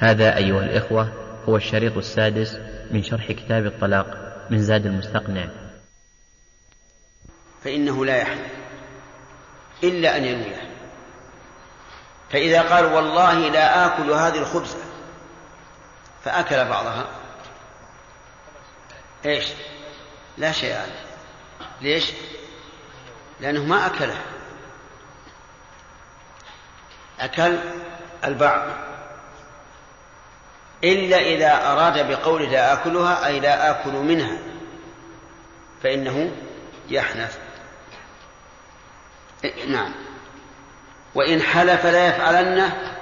هذا أيها الإخوة هو الشريط السادس من شرح كتاب الطلاق من زاد المستقنع. فإنه لا يحل إلا أن ينويه. فإذا قال والله لا آكل هذه الخبزة فأكل بعضها. إيش؟ لا شيء عليه. ليش؟ لأنه ما أكلها أكل البعض. إلا إذا أراد بقوله لا آكلها أي لا آكل منها فإنه يحنث. نعم. وإن حلف لا يفعلنه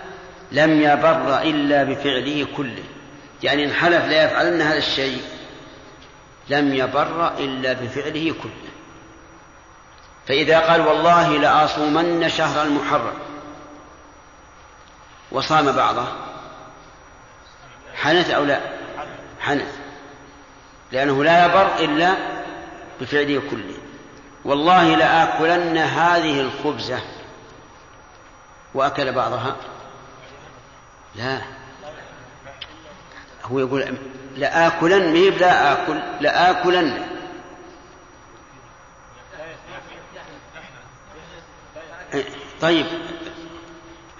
لم يبر إلا بفعله كله. يعني إن حلف لا يفعلن هذا الشيء لم يبر إلا بفعله كله. فإذا قال والله لأصومن شهر المحرم وصام بعضه حنث أو لا؟ حنث. لأنه لا يبر إلا بفعله كله. والله لآكلن هذه الخبزة. وأكل بعضها. لا. هو يقول لآكلن ميب لا آكل؟ لآكلن. طيب.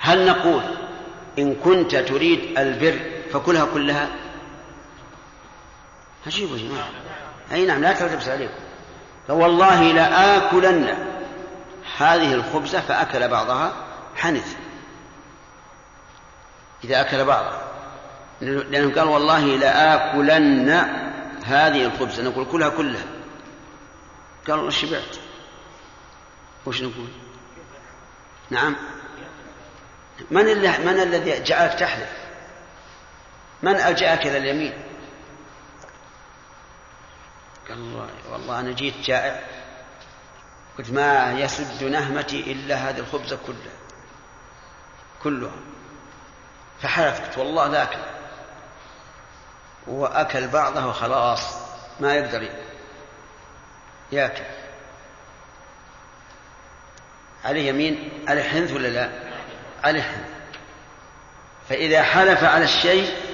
هل نقول إن كنت تريد البر فكلها كلها. عجيب يا جماعة. أي نعم لا تلتبس عليكم فوالله لآكلن هذه الخبزة فأكل بعضها حنث. إذا أكل بعضها لأنه قال والله لآكلن هذه الخبزة. نقول كلها كلها. قال والله شبعت وش نقول؟ نعم. من من الذي جعلك تحلف؟ من ألجأك إلى اليمين؟ قال الله والله أنا جيت جائع. قلت ما يسد نهمتي إلا هذه الخبزة كلها. كلها. فحلفت والله ذاك. وأكل بعضه وخلاص ما يقدر ياكل. عليه يمين عليه حنث ولا لا؟ عليه حنث. فإذا حلف على الشيء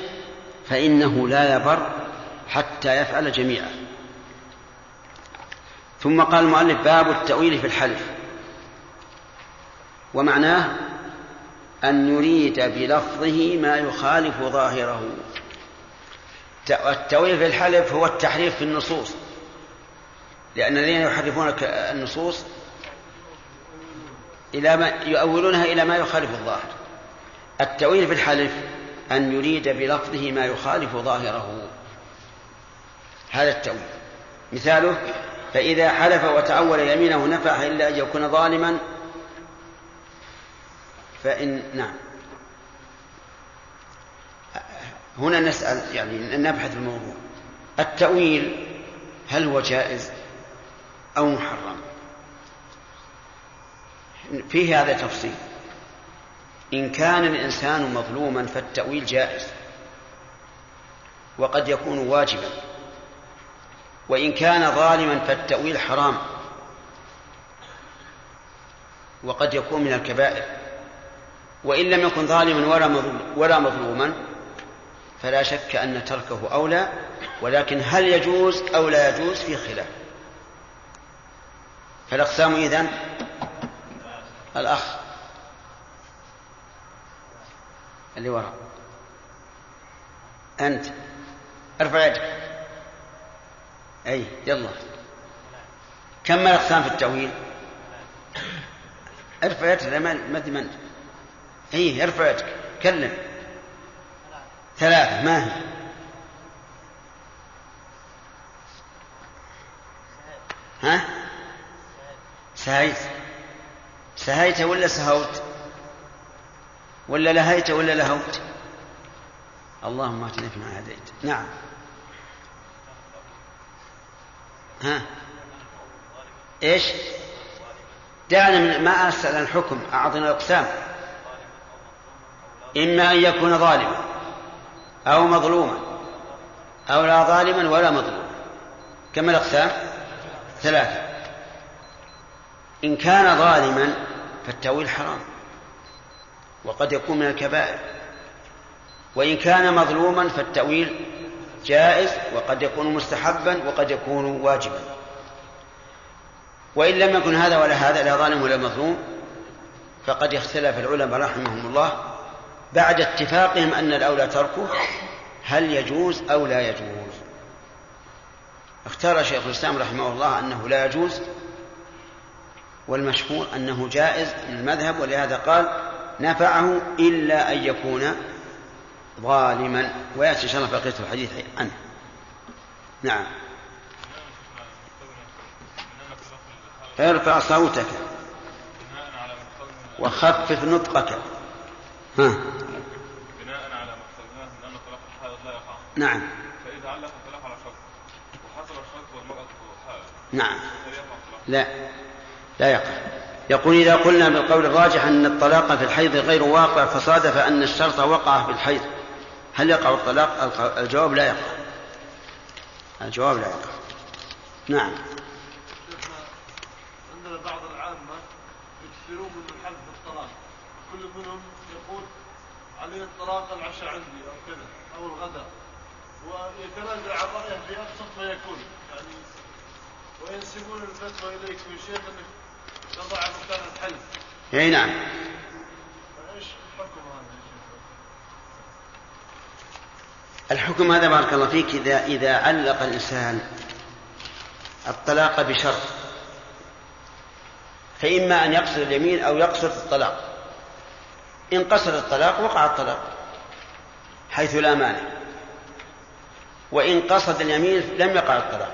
فإنه لا يبر حتى يفعل جميعا. ثم قال المؤلف باب التأويل في الحلف. ومعناه أن يريد بلفظه ما يخالف ظاهره. التأويل في الحلف هو التحريف في النصوص. لأن الذين يحرفون النصوص إلى ما يؤولونها إلى ما يخالف الظاهر. التأويل في الحلف أن يريد بلفظه ما يخالف ظاهره. هذا التأويل. مثاله فإذا حلف وتأول يمينه نفح إلا أن يكون ظالما فإن نعم. هنا نسأل يعني نبحث في الموضوع. التأويل هل هو جائز أو محرم؟ فيه هذا تفصيل. إن كان الإنسان مظلوما فالتأويل جائز وقد يكون واجبا. وإن كان ظالما فالتأويل حرام وقد يكون من الكبائر. وإن لم يكن ظالما ولا ولا مظلوما فلا شك أن تركه أولى ولكن هل يجوز أو لا يجوز في خلاف. فالأقسام إذن؟ الأخ. اللي وراء. أنت. ارفع يدك. أي يلا. كم من الأقسام في التأويل؟ ارفع يدك ما أدري من أي ارفع يدك. كلم. ثلاثة ما هي؟ ها؟ سهيت. سهيت ولا سهوت؟ ولا لهيت ولا لهوت اللهم اهدنا فيما هديت. نعم. ها؟ إيش؟ دعنا من ما أسأل الحكم أعطنا الاقسام إما أن يكون ظالما أو مظلوما أو لا ظالما ولا مظلوما. كم الأقسام؟ ثلاثة. إن كان ظالما فالتأويل حرام. وقد يكون من الكبائر. وإن كان مظلوما فالتأويل جائز وقد يكون مستحبا وقد يكون واجبا. وإن لم يكن هذا ولا هذا لا ظالم ولا مظلوم فقد اختلف العلماء رحمهم الله بعد اتفاقهم أن الأولى تركه هل يجوز أو لا يجوز. اختار شيخ الإسلام رحمه الله أنه لا يجوز والمشهور أنه جائز المذهب ولهذا قال نفعه إلا أن يكون ظالما ويأتي إن شاء الله بقية الحديث عنه. نعم. ارفع صوتك. وخفف نطقك. ها. بناء على ما من ان طلاق الحائض لا يقع نعم. فاذا علق الطلاق على شرط وحصل الشرط والمراه حائض نعم؟ لا. لا يقع. يقول إذا قلنا بالقول الراجح أن الطلاق في الحيض غير واقع فصادف أن الشرط وقع في الحيض. هل يقع الطلاق؟ الجواب لا يقع. الجواب لا يقع. نعم. عندنا بعض العامة يكثرون من الحلف بالطلاق كل منهم يقول علي الطلاق العشاء عندي أو كذا أو الغداء. ويتنازع عن رأيه في أبسط ما يكون. يعني وينسبون الفتوى إليك يا شيخ أنك الحلف اي نعم؟ الحكم هذا بارك الله فيك إذا إذا علق الإنسان الطلاق بشرط. فإما أن يقصد اليمين أو يقصد الطلاق. إن قصد الطلاق وقع الطلاق حيث لا مانع. وإن قصد اليمين لم يقع الطلاق.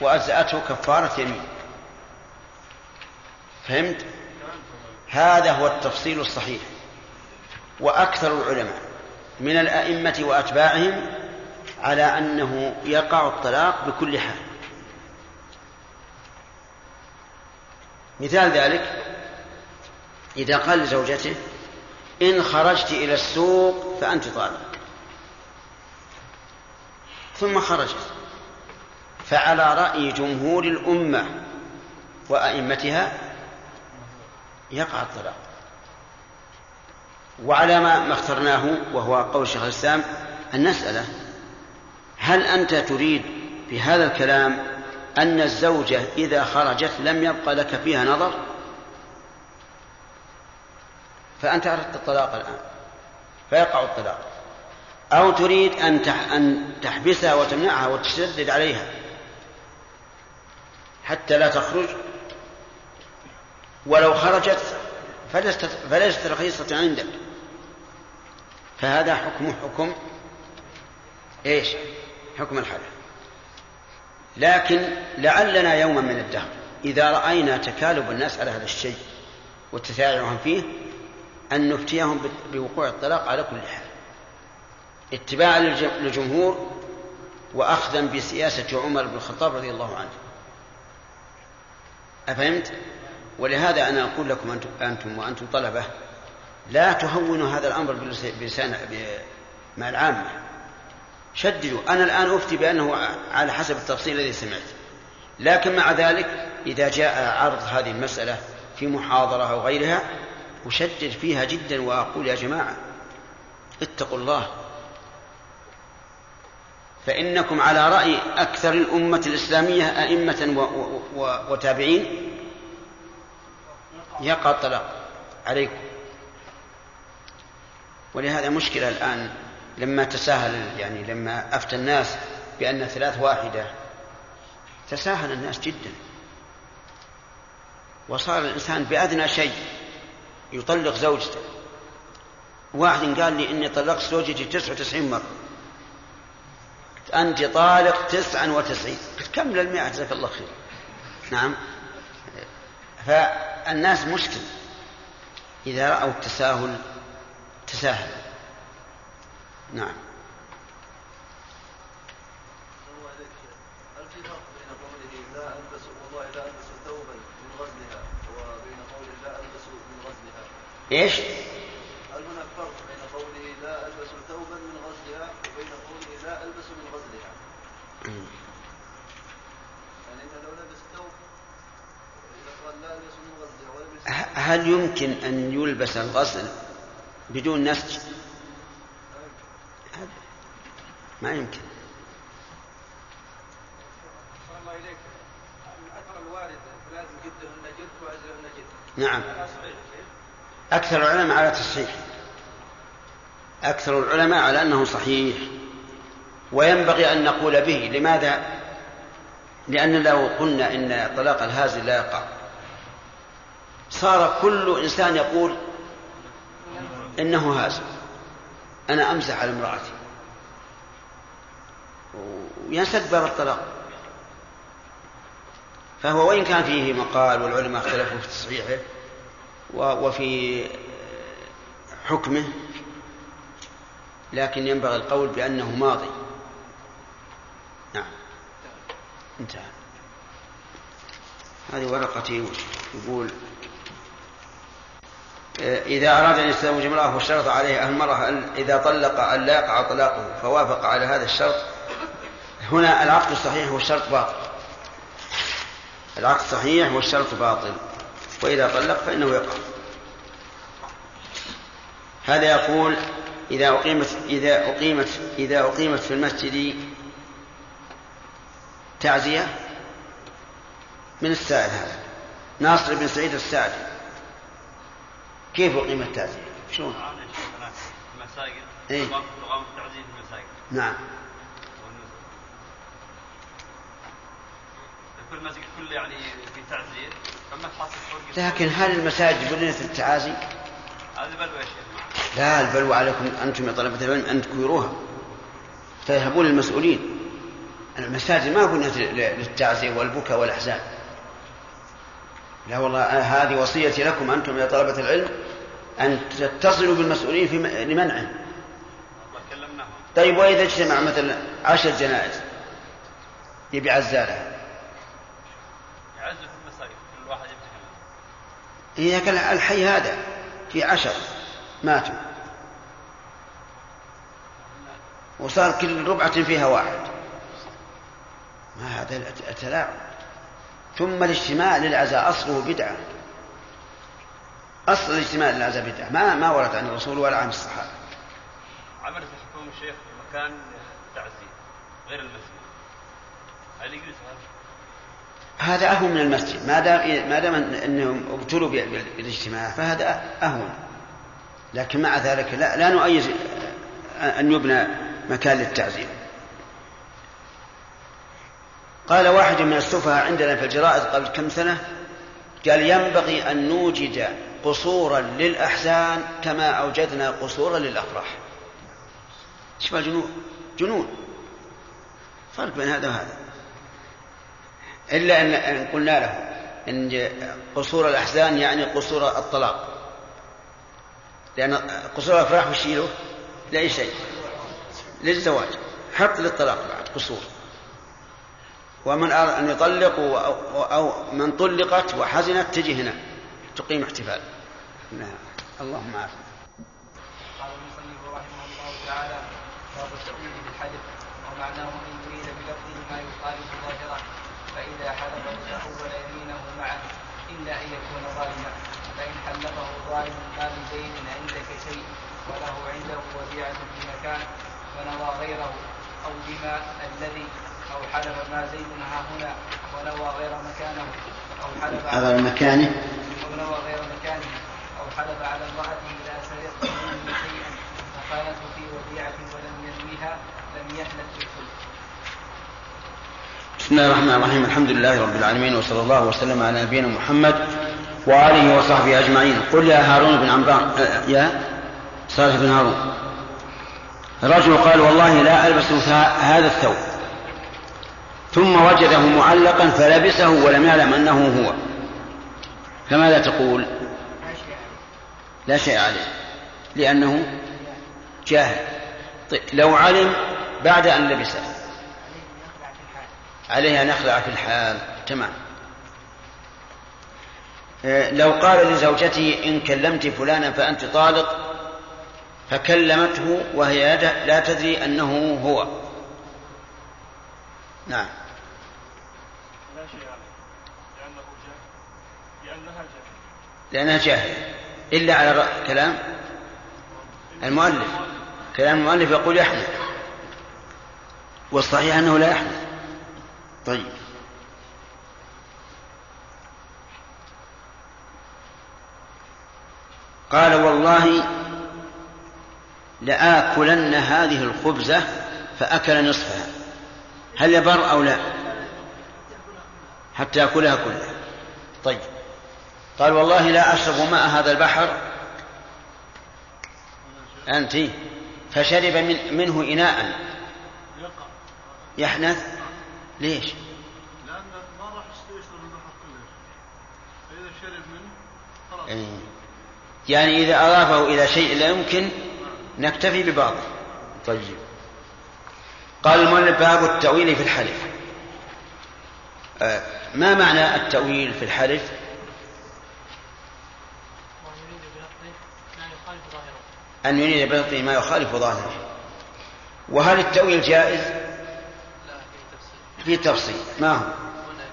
وأجزأته كفارة يمين. فهمت؟ هذا هو التفصيل الصحيح. وأكثر العلماء من الأئمة وأتباعهم على أنه يقع الطلاق بكل حال. مثال ذلك إذا قال لزوجته إن خرجت إلى السوق فأنت طالق. ثم خرجت فعلى رأي جمهور الأمة وأئمتها يقع الطلاق. وعلى ما اخترناه وهو قول شيخ الإسلام أن نسأله هل أنت تريد بهذا الكلام أن الزوجة إذا خرجت لم يبقى لك فيها نظر؟ فأنت أردت الطلاق الآن فيقع الطلاق. أو تريد أن أن تحبسها وتمنعها وتشدد عليها حتى لا تخرج؟ ولو خرجت فليست فليست رخيصة عندك فهذا حكم حكم إيش؟ حكم الحلف لكن لعلنا يوما من الدهر إذا رأينا تكالب الناس على هذا الشيء وتسارعهم فيه أن نفتيهم بوقوع الطلاق على كل حال اتباعا للجمهور وأخذا بسياسة عمر بن الخطاب رضي الله عنه أفهمت؟ ولهذا أنا أقول لكم أنتم وأنتم طلبة لا تهونوا هذا الأمر بلسان مع العامة. شددوا. أنا الآن أفتي بأنه على حسب التفصيل الذي سمعت. لكن مع ذلك إذا جاء عرض هذه المسألة في محاضرة أو غيرها أشدد فيها جدا وأقول يا جماعة اتقوا الله. فإنكم على رأي أكثر الأمة الإسلامية أئمة وتابعين يقع الطلاق عليكم. ولهذا مشكلة الآن لما تساهل يعني لما أفتى الناس بأن ثلاث واحدة تساهل الناس جدا. وصار الإنسان بأدنى شيء يطلق زوجته. واحد قال لي إني طلقت زوجتي تسعة وتسعين مرة. أنت طالق تسعا وتسعين. كمل المئة جزاك الله خير. نعم. فالناس مشكل. إذا رأوا التساهل تساهل. نعم. هل في فرق بين قوله لا ألبس والله لا ألبس ثوبا من غزلها وبين قوله لا ألبس من غزلها إيش؟ هل هناك فرق بين قوله لا ألبس ثوبا من غزلها وبين قوله لا ألبس من غزلها يعني أنه لو لبس ثوب إذا قال لا ألبس من غزلها ولبس ه- هل يمكن أن يلبس الغسل بدون نسج؟ ما يمكن. نعم. أكثر العلماء على تصحيح. أكثر العلماء على أنه صحيح. وينبغي أن نقول به. لماذا؟ لأن لو قلنا إن طلاق الهازل لا يقع. صار كل إنسان يقول إنه هازل أنا أمزح على امرأتي. وينسد باب الطلاق. فهو وإن كان فيه مقال والعلماء اختلفوا في تصحيحه وفي حكمه لكن ينبغي القول بأنه ماضي. نعم. انتهى. هذه ورقتي يقول إذا أراد أن يتزوج امرأة واشترط عليه المرأة إذا طلق أن لا يقع طلاقه فوافق على هذا الشرط. هنا العقد الصحيح والشرط باطل. العقد صحيح والشرط باطل. وإذا طلق فإنه يقع. هذا يقول إذا أقيمت إذا أقيمت إذا أقيمت في المسجد تعزية من السائل هذا. ناصر بن سعيد السعدي كيف أقيمت تعزية؟ شلون؟ المساجد إيه؟ التعزية في المساجد نعم كل مسجد كل يعني في تعزية فما تحصل لكن هل المساجد بنيت التعازي؟ هذه بلوى يا لا البلوى عليكم أنتم يا طلبة العلم أن تكوروها تذهبون للمسؤولين المساجد ما بنيت للتعزية والبكاء والأحزان لا والله هذه وصيتي لكم أنتم يا طلبة العلم أن تتصلوا بالمسؤولين في لمنعه. طيب وإذا اجتمع مثلا عشر جنائز يبي عزالها في المساجد كل واحد إذا كان الحي هذا في عشر ماتوا. وصار كل ربعة فيها واحد. ما هذا التلاعب. ثم الاجتماع للعزاء أصله بدعة. أصل الاجتماع للعزاء بدعة. ما ما ورد عن الرسول ولا عن الصحابة. عملت الحكومة الشيخ في مكان تعزية غير المسجد. هل يجوز هذا؟ هذا أهون من المسجد. ما دام ما دام أنهم ابتلوا بالاجتماع فهذا أهون. لكن مع ذلك لا, لا نؤيد أن يبنى مكان للتعزية. قال واحد من السفهاء عندنا في الجرائد قبل كم سنة قال ينبغي أن نوجد قصورا للأحزان كما أوجدنا قصورا للأفراح. إيش جنون جنون. فرق بين هذا وهذا. إلا أن قلنا له إن قصور الأحزان يعني قصور الطلاق. لأن قصور الأفراح وش له؟ لأي شيء؟ للزواج. حق للطلاق بعد قصور. ومن أراد أن يطلق أو من طلقت وحزنت تجي هنا تقيم احتفال. نعم. اللهم عافنا قال المصنف رحمه الله تعالى باب التأويل بالحدث ومعناه ان يريد بلفظه ما يخالف ظاهره فإذا حلف تأول يمينه معه إلا أن يكون ظالما. فإن حلفه ظالم ما بزيد عندك شيء وله عنده وديعة في مكان ونوى غيره أو بما الذي حلف ما زيد ها هنا ونوى غير مكانه أو حلف على مكانه. أو نوى غير مكانه أو حلف على امرأته لا سرقت منه شيئا فقالت في وديعة ولم ينويها لم يحلف بالكل بسم الله الرحمن الرحيم. الحمد لله رب العالمين وصلى الله وسلم على نبينا محمد وآله وصحبه أجمعين. قل يا هارون بن عمران يا صالح بن هارون. رجل قال والله لا ألبس هذا الثوب. ثم وجده معلقا فلبسه ولم يعلم أنه هو. فماذا تقول؟ لا شيء عليه. لأنه جاهل. طيب لو علم بعد أن لبسه. عليه أن يخلع في الحال. تمام. لو قال لزوجته إن كلمت فلانا فأنت طالق فكلمته وهي لا تدري أنه هو. نعم لا شيء عليه لأنه جاهل لأنها جاهل لأنها جاهل إلا على كلام المؤلف. كلام المؤلف يقول يحمل والصحيح أنه لا يحدث. طيب. قال والله لآكلن هذه الخبزة فأكل نصفها. هل يبر أو لا؟ حتى يأكلها كلها. طيب. قال والله لا أشرب ماء هذا البحر. أنت. فشرب من منه إناء. يحنث. ليش؟ لأن ما راح يشرب البحر كله فإذا شرب منه خلاص. إيه. يعني إذا أضافه إلى شيء لا يمكن نكتفي ببعضه. طيب. قال المؤلف باب التأويل في الحلف. آه، ما معنى التأويل في الحلف ويريد بلفظه ما يخالف ظاهره أن يريد بلفظه ما يخالف ظاهره. وهل التأويل جائز لا في في تفصيل. ما هو؟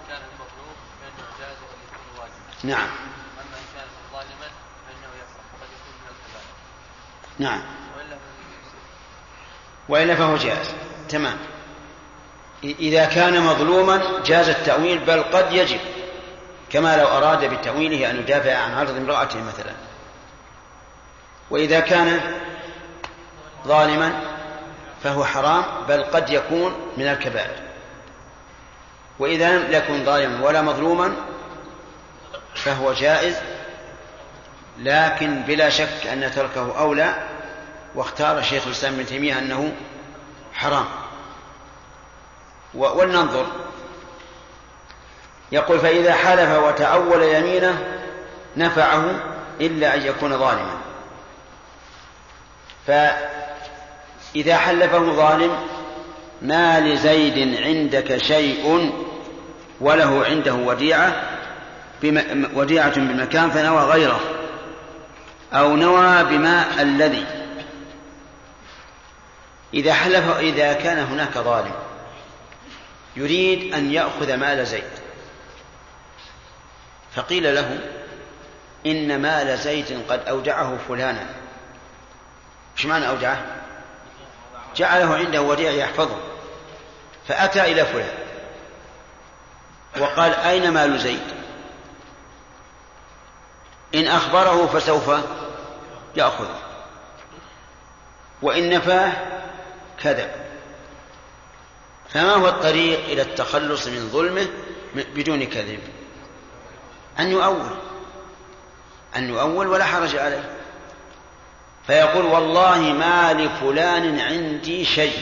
كان المطلوب فإنه جائز وقد واجبا نعم. أما إن كان ظالما فإنه يكره وقد يكون من الكبائر نعم. وإلا. وإلا فهو جائز. تمام. إذا كان مظلوما جاز التأويل بل قد يجب كما لو أراد بتأويله أن يدافع عن عرض امرأته مثلا. وإذا كان ظالما فهو حرام بل قد يكون من الكبائر. وإذا لم يكن ظالما ولا مظلوما فهو جائز لكن بلا شك أن تركه أولى واختار شيخ الإسلام ابن تيمية أنه حرام. ولننظر. يقول فإذا حلف وتأول يمينه نفعه إلا أن يكون ظالما. فإذا حلفه ظالم ما لزيد عندك شيء وله عنده وديعة وديعة بمكان فنوى غيره أو نوى بما الذي. إذا حلف إذا كان هناك ظالم يريد أن يأخذ مال زيد فقيل له إن مال زيد قد أودعه فلانا. إيش معنى أودعه؟ جعله عنده وديع يحفظه. فأتى إلى فلان. وقال أين مال زيد؟ إن أخبره فسوف يأخذه. وإن نفاه كذب فما هو الطريق إلى التخلص من ظلمه بدون كذب؟ أن يؤول. أن يؤول ولا حرج عليه. فيقول والله ما لفلان عندي شيء.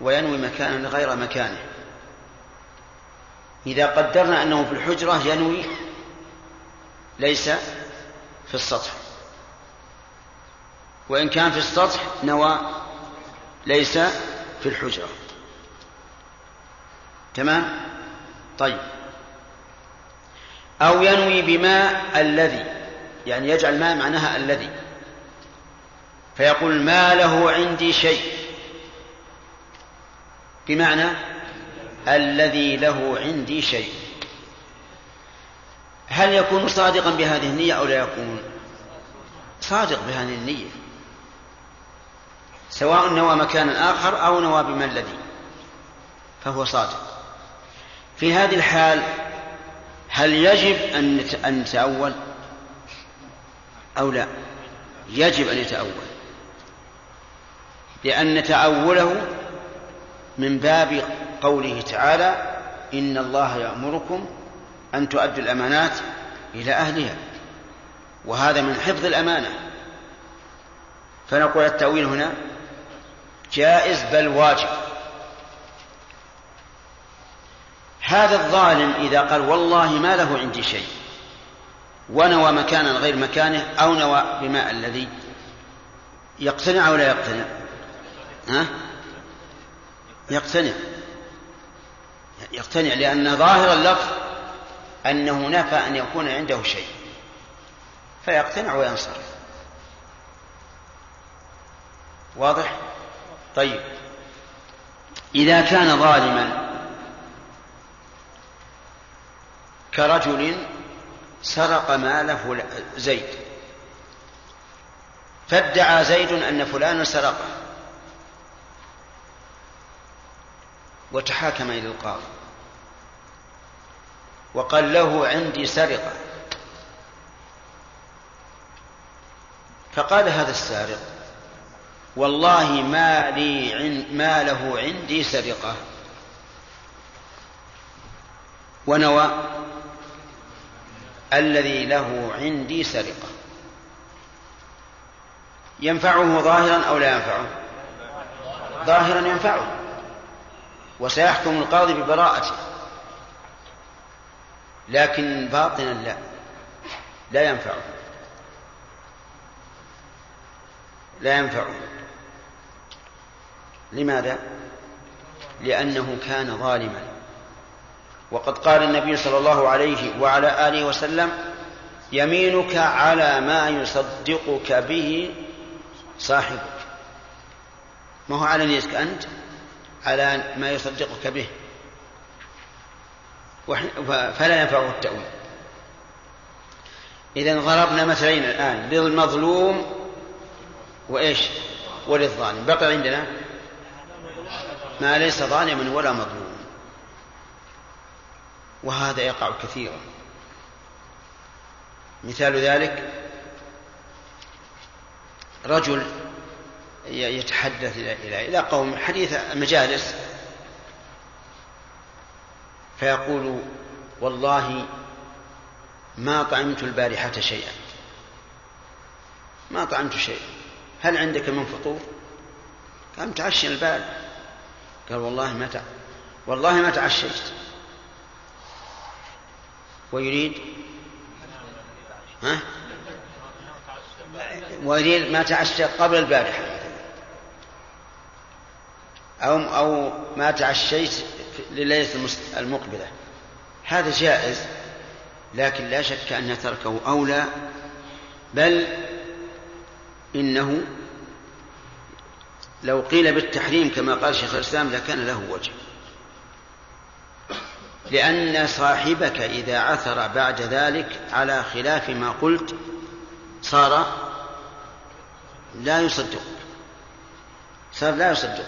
وينوي مكانا غير مكانه. إذا قدرنا أنه في الحجرة ينوي ليس في السطح. وإن كان في السطح نوى ليس في الحجرة. تمام؟ طيب. أو ينوي بماء الذي يعني يجعل ماء معناها الذي. فيقول ما له عندي شيء. بمعنى الذي له عندي شيء. هل يكون صادقا بهذه النية أو لا يكون؟ صادق بهذه النية. سواء نوى مكانا آخر أو نوى بما الذي. فهو صادق. في هذه الحال هل يجب أن أن نتأول؟ أو لا؟ يجب أن يتأول. لأن تأوله من باب قوله تعالى إن الله يأمركم أن تؤدوا الأمانات إلى أهلها. وهذا من حفظ الأمانة. فنقول التأويل هنا جائز بل واجب. هذا الظالم إذا قال والله ما له عندي شيء ونوى مكانا غير مكانه أو نوى بماء الذي يقتنع أو لا يقتنع. ها؟ يقتنع. يقتنع لأن ظاهر اللفظ أنه نفى أن يكون عنده شيء فيقتنع وينصرف. واضح؟ طيب. إذا كان ظالما كرجل سرق مال زيد. فادعى زيد أن فلانا سرقه وتحاكم إلى القاضي. وقال له عندي سرقة. فقال هذا السارق والله ما لي عن ما له عندي سرقة. ونوى الذي له عندي سرقة. ينفعه ظاهرا أو لا ينفعه؟ ظاهرا ينفعه. وسيحكم القاضي ببراءته. لكن باطنا لا. لا ينفعه. لا ينفعه. لماذا؟ لأنه كان ظالما. وقد قال النبي صلى الله عليه وعلى آله وسلم يمينك على ما يصدقك به صاحبك ما هو على نيتك أنت؟ على ما يصدقك به. فلا ينفعه التأويل. إذا ضربنا مثلين الآن للمظلوم وإيش؟ وللظالم. بقي عندنا ما ليس ظالما ولا مظلوما وهذا يقع كثيرا مثال ذلك رجل يتحدث إلى إلى قوم حديث مجالس فيقول والله ما طعمت البارحة شيئا ما طعمت شيئا هل عندك من فطور؟ قال متعشي البارحة قال والله ما. والله ما تعشيت ويريد؟ ها؟ ويريد ما تعشى قبل البارحة. أو أو ما تعشيت لليلة المقبلة. هذا جائز لكن لا شك أن تركه أولى. بل إنه لو قيل بالتحريم كما قال شيخ الإسلام لكان له وجه. لأن صاحبك إذا عثر بعد ذلك على خلاف ما قلت صار لا يصدق. صار لا يصدق.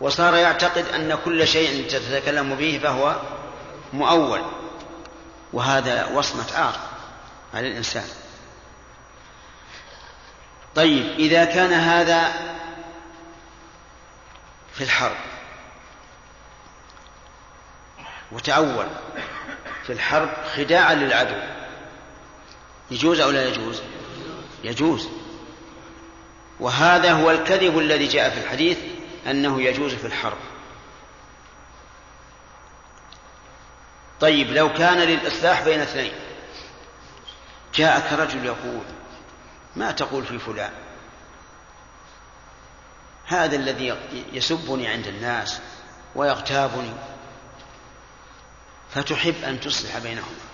وصار يعتقد أن كل شيء تتكلم به فهو مؤول. وهذا وصمة عار على الإنسان. طيب إذا كان هذا في الحرب وتأول في الحرب خداعا للعدو. يجوز أو لا يجوز؟ يجوز. وهذا هو الكذب الذي جاء في الحديث أنه يجوز في الحرب. طيب لو كان للإصلاح بين اثنين جاءك رجل يقول ما تقول في فلان؟ هذا الذي يسبني عند الناس ويغتابني فتحب أن تصلح بينهما.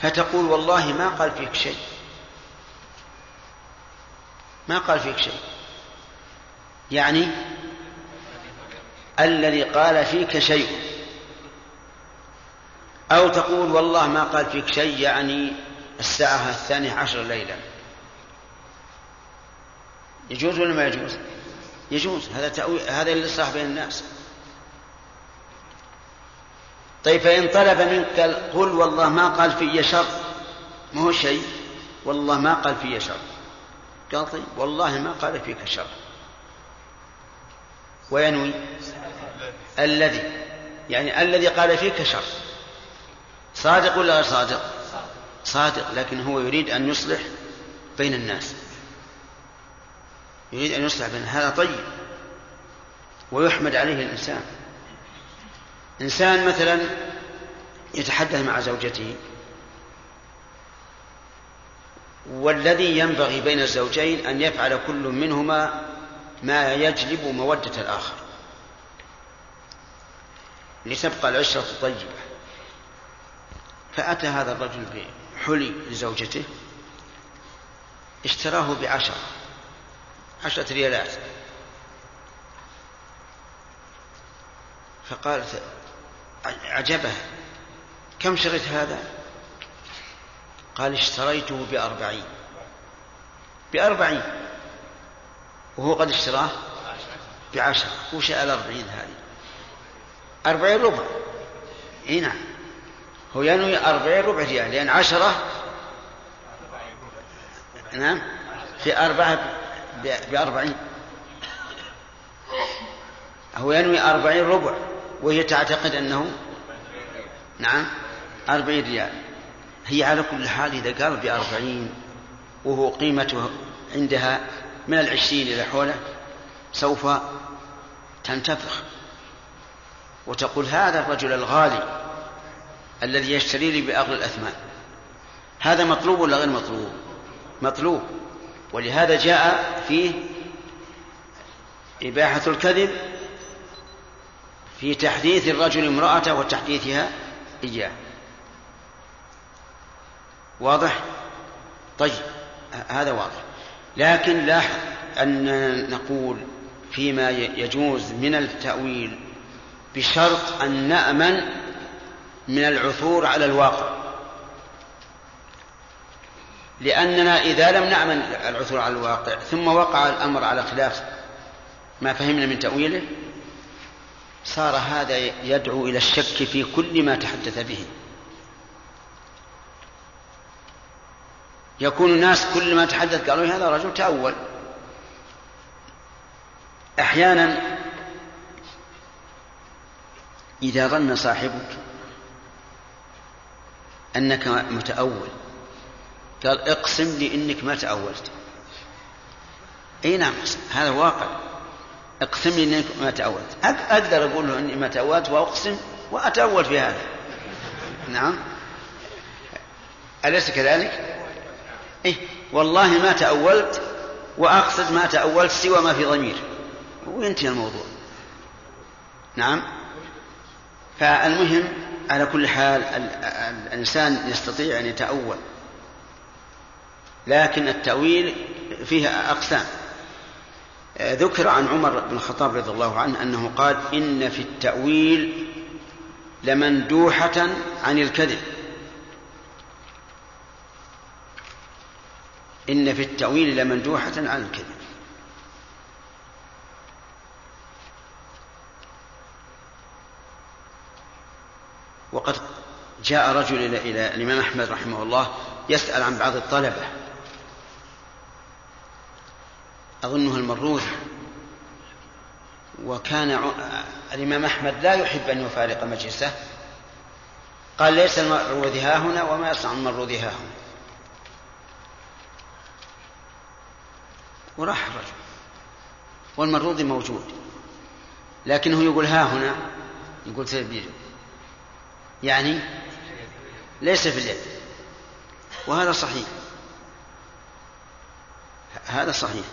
فتقول والله ما قال فيك شيء. ما قال فيك شيء. يعني الذي قال فيك شيء. أو تقول والله ما قال فيك شيء يعني الساعة الثانية عشر ليلا. يجوز ولا ما يجوز؟ يجوز. هذا تأويل هذا الإصلاح بين الناس. طيب فإن طلب منك قل والله ما قال في شر ما هو شيء؟ والله ما قال في شر قال طيب والله ما قال فيك شر وينوي؟ الذي يعني الذي قال فيك شر صادق ولا غير صادق؟ صادق لكن هو يريد أن يصلح بين الناس. يريد أن يصلح بين هذا طيب. ويحمد عليه الإنسان. إنسان مثلا يتحدث مع زوجته والذي ينبغي بين الزوجين أن يفعل كل منهما ما يجلب مودة الآخر لتبقى العشرة طيبة. فأتى هذا الرجل بحلي لزوجته اشتراه بعشرة عشرة ريالات. فقالت عجبه كم شريت هذا؟ قال اشتريته بأربعين. بأربعين. وهو قد اشتراه؟ بعشرة. وش الأربعين هذه؟ أربعين ربع. إي نعم. هو ينوي أربعين ربع ريال. لأن عشرة. نعم. في أربعة بأربعين. هو ينوي أربعين ربع. وهي تعتقد أنه نعم أربعين ريال. هي على كل حال إذا قال بأربعين وهو قيمته عندها من العشرين إلى حوله سوف تنتفخ. وتقول هذا الرجل الغالي الذي يشتري لي بأغلى الأثمان هذا مطلوب ولا غير مطلوب؟ مطلوب. ولهذا جاء فيه إباحة الكذب في تحديث الرجل امرأته وتحديثها إياه. واضح؟ طيب هذا واضح. لكن لاحظ أن نقول فيما يجوز من التأويل بشرط أن نأمن من العثور على الواقع. لأننا إذا لم نأمن العثور على الواقع ثم وقع الأمر على خلاف ما فهمنا من تأويله صار هذا يدعو إلى الشك في كل ما تحدث به. يكون الناس كل ما تحدث قالوا هذا رجل تأول. أحيانا إذا ظن صاحبك أنك متأول قال اقسم لي إنك ما تأولت. أي نعم هذا واقع. اقسم لي إنك ما تأولت أقدر أقول له إني ما تأولت وأقسم وأتأول في هذا. نعم. أليس كذلك؟ إيه والله ما تأولت وأقصد ما تأولت سوى ما في ضمير. وينتهي الموضوع. نعم. فالمهم على كل حال الإنسان يستطيع أن يتأول. لكن التأويل فيه أقسام. ذكر عن عمر بن الخطاب رضي الله عنه أنه قال إن في التأويل لمندوحة عن الكذب. إن في التأويل لمندوحة عن الكذب. وقد جاء رجل إلى الإمام أحمد رحمه الله يسأل عن بعض الطلبة. أظنه المروذي وكان الإمام أحمد لا يحب أن يفارق مجلسه. قال ليس المروذي ها هنا وما يصنع المروذي ها هنا. وراح الرجل. والمروذي موجود. لكنه يقول ها هنا. يقول سيبيل يعني ليس في اليد. وهذا صحيح. هذا صحيح.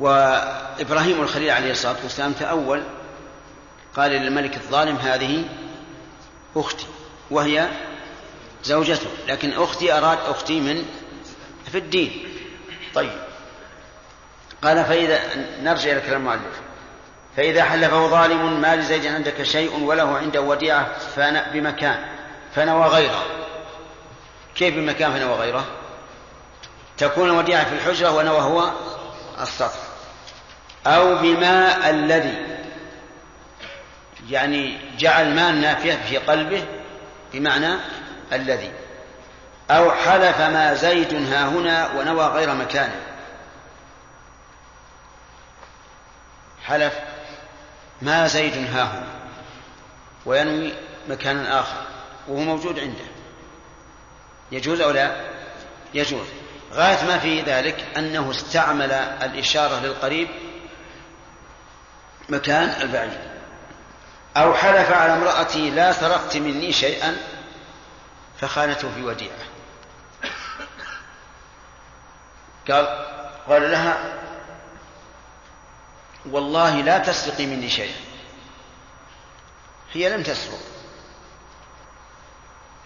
وإبراهيم الخليل عليه الصلاة والسلام تأول قال للملك الظالم هذه أختي وهي زوجته لكن أختي أراد أختي من في الدين. طيب. قال فإذا نرجع إلى كلام المؤلف. فإذا حلفه ظالم ما لزيد عندك شيء وله عنده وديعة بمكان فنوى غيره. كيف بمكان فنوى غيره؟ تكون الوديعة في الحجرة ونوى هو السطح. أو بماء الذي يعني جعل ماء نافية في قلبه بمعنى الذي أو حلف ما زيد ها هنا ونوى غير مكانه. حلف ما زيد ها هنا وينوي مكانا آخر وهو موجود عنده. يجوز أو لا؟ يجوز. غاية ما في ذلك أنه استعمل الإشارة للقريب مكان البعيد أو حلف على امرأتي لا سرقت مني شيئا فخانته في وديعة. قال قال لها والله لا تسرقي مني شيئا. هي لم تسرق.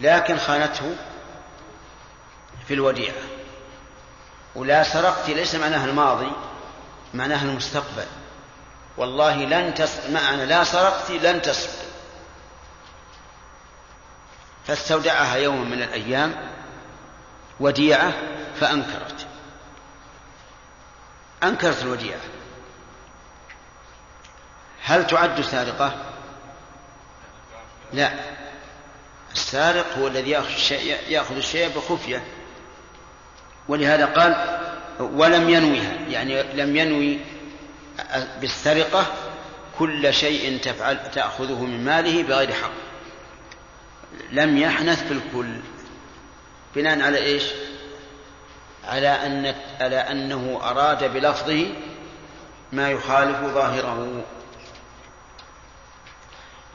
لكن خانته في الوديعة. ولا سرقت ليس معناها الماضي معناها المستقبل. والله لن تس... معنى لا سرقت لن تسرق فاستودعها يوما من الأيام وديعة فأنكرت. أنكرت الوديعة. هل تعد سارقة؟ لا. السارق هو الذي يأخذ الشيء بخفية. ولهذا قال ولم ينويها. يعني لم ينوي بالسرقة كل شيء تفعل تأخذه من ماله بغير حق. لم يحنث في الكل. بناء على إيش؟ على أن على أنه أراد بلفظه ما يخالف ظاهره.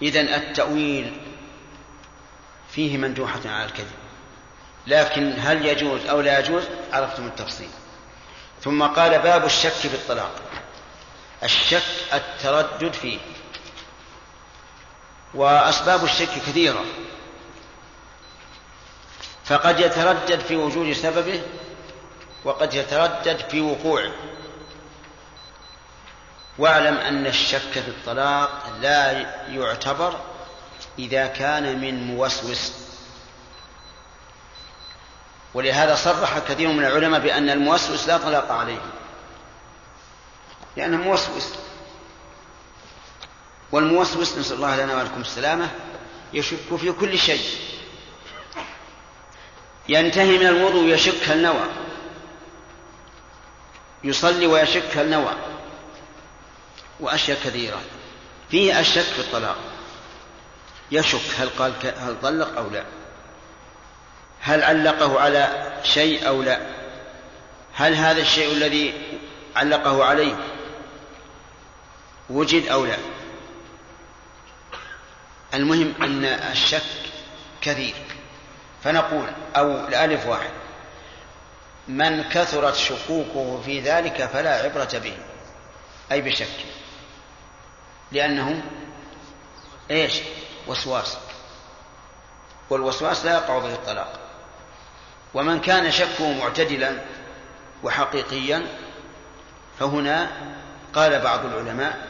إذن التأويل فيه مندوحة على الكذب. لكن هل يجوز أو لا يجوز؟ عرفتم التفصيل. ثم قال باب الشك في الطلاق. الشك التردد فيه. وأسباب الشك كثيرة. فقد يتردد في وجود سببه وقد يتردد في وقوعه. واعلم أن الشك في الطلاق لا يعتبر إذا كان من موسوس. ولهذا صرح كثير من العلماء بأن الموسوس لا طلاق عليه. لأنه موسوس. والموسوس نسأل الله لنا ولكم السلامة يشك في كل شيء. ينتهي من الوضوء يشك هل نوى. يصلي ويشك هل نوى. وأشياء كثيرة. فيه الشك في الطلاق. يشك هل قال هل طلق أو لا. هل علقه على شيء أو لا. هل هذا الشيء الذي علقه عليه وجد أو لا. المهم أن الشك كثير فنقول أو الألف واحد. من كثرت شكوكه في ذلك فلا عبرة به. أي بشك. لأنه إيش؟ وسواس. والوسواس لا يقع به الطلاق. ومن كان شكه معتدلا وحقيقيا فهنا قال بعض العلماء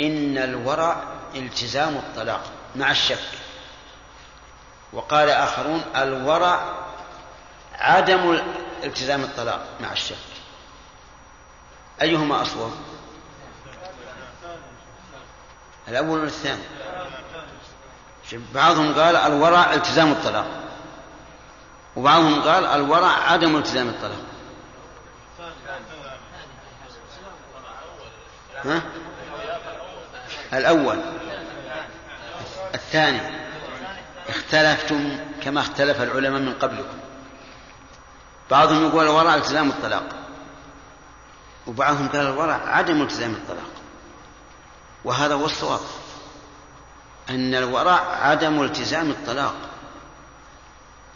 إن الورع التزام الطلاق مع الشك. وقال آخرون الورع عدم التزام الطلاق مع الشك. أيهما أصوب الأول ولا الثاني؟ بعضهم قال الورع التزام الطلاق وبعضهم قال الورع عدم التزام الطلاق. ها؟ الأول. الثاني. اختلفتم كما اختلف العلماء من قبلكم. بعضهم يقول الورع التزام الطلاق. وبعضهم قال الورع عدم التزام الطلاق. وهذا هو الصواب. أن الورع عدم التزام الطلاق.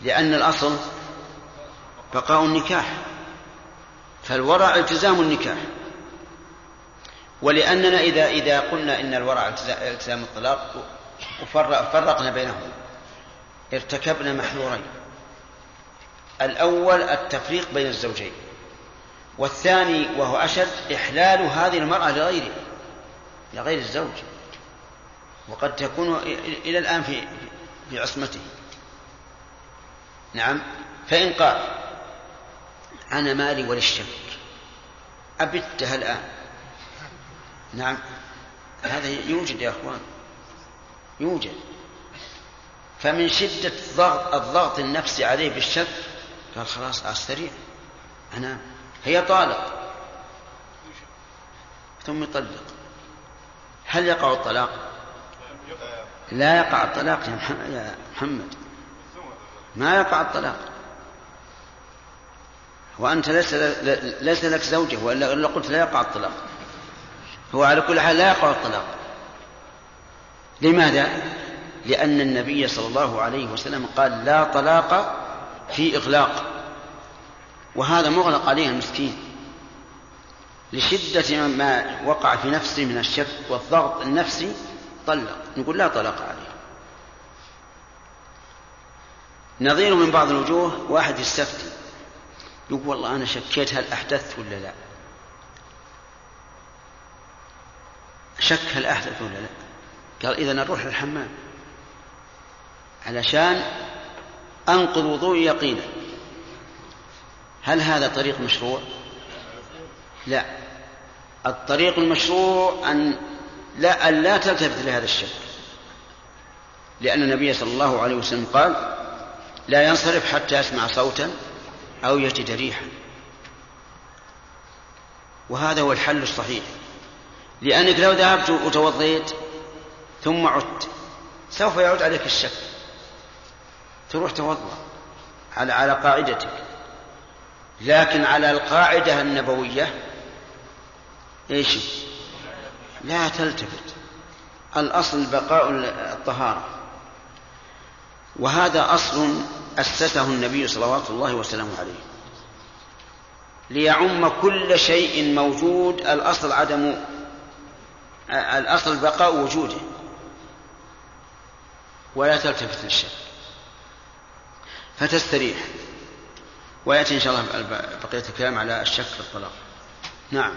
لأن الأصل بقاء النكاح. فالورع التزام النكاح. ولأننا إذا إذا قلنا إن الورع التزام الطلاق وفرقنا بينهم. ارتكبنا محذورين الأول التفريق بين الزوجين. والثاني وهو أشد إحلال هذه المرأة لغيره لغير الزوج. وقد تكون إلى الآن في في عصمته. نعم. فإن قال أنا مالي وللشك أبتها الآن. نعم. هذا يوجد يا أخوان. يوجد. فمن شدة الضغط الضغط النفسي عليه بالشك قال خلاص أستريح أنا هي طالق. ثم يطلق. هل يقع الطلاق؟ لا يقع الطلاق يا محمد. ما يقع الطلاق. وأنت ليس ليس لك زوجة وإلا قلت لا يقع الطلاق. هو على كل حال لا يقع الطلاق. لماذا؟ لأن النبي صلى الله عليه وسلم قال لا طلاق في إغلاق. وهذا مغلق عليه المسكين. لشدة ما وقع في نفسه من الشك والضغط النفسي طلق. نقول لا طلاق عليه. نظير من بعض الوجوه واحد يستفتي. يقول والله أنا شكيت هل أحدثت ولا لا؟ شك هل أحدث ولا لا؟ قال إذا نروح للحمام علشان أنقض وضوئي يقينا. هل هذا طريق مشروع؟ لا. الطريق المشروع أن لا أن لا تلتفت لهذا الشك. لأن النبي صلى الله عليه وسلم قال لا ينصرف حتى يسمع صوتا أو يجد ريحا. وهذا هو الحل الصحيح. لأنك لو ذهبت وتوضيت ثم عدت سوف يعود عليك الشك. تروح توضأ على على قاعدتك. لكن على القاعدة النبوية إيش؟ لا تلتفت. الأصل بقاء الطهارة. وهذا أصل أسسه النبي صلوات الله وسلامه عليه. ليعم كل شيء موجود الأصل عدم الأصل بقاء وجوده. ولا تلتفت للشك. فتستريح. ويأتي إن شاء الله بقية الكلام على الشك في الطلاق. نعم.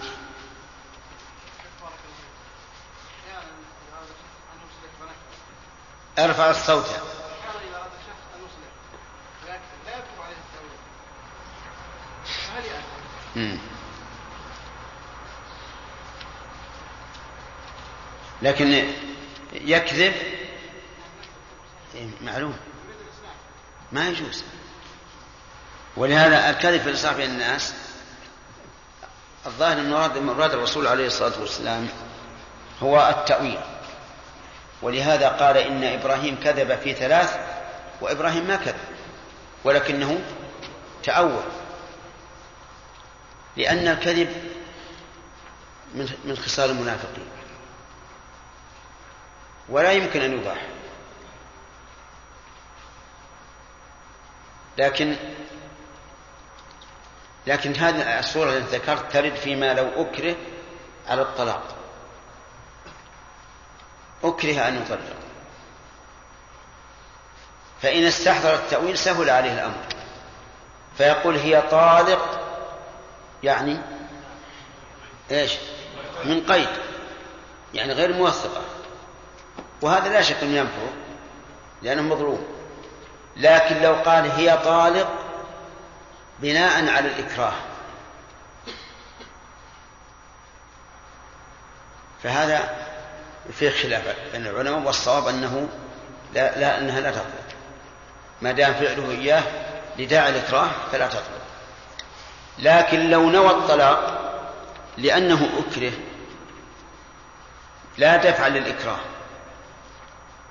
ارفع الصوت. مم. لكن يكذب؟ إيه، معلوم. ما يجوز. ولهذا الكذب في الإصلاح بين الناس الظاهر أن مراد الرسول عليه الصلاة والسلام هو التأويل. ولهذا قال إن إبراهيم كذب في ثلاث وإبراهيم ما كذب ولكنه تأول. لأن الكذب من خصال المنافقين. ولا يمكن أن يباح. لكن لكن هذه الصورة التي ذكرت ترد فيما لو أكره على الطلاق. أكره أن يطلق. فإن استحضر التأويل سهل عليه الأمر. فيقول هي طالق يعني إيش؟ من قيد يعني غير موثقة. وهذا لا شك أنه ينفع لأنه مظلوم. لكن لو قال هي طالق بناء على الإكراه. فهذا فيه خلاف بين العلماء والصواب أنه لا, لا أنها لا تطلق. ما دام فعله إياه لداعي الإكراه فلا تطلق. لكن لو نوى الطلاق لأنه أكره لا دفع للإكراه.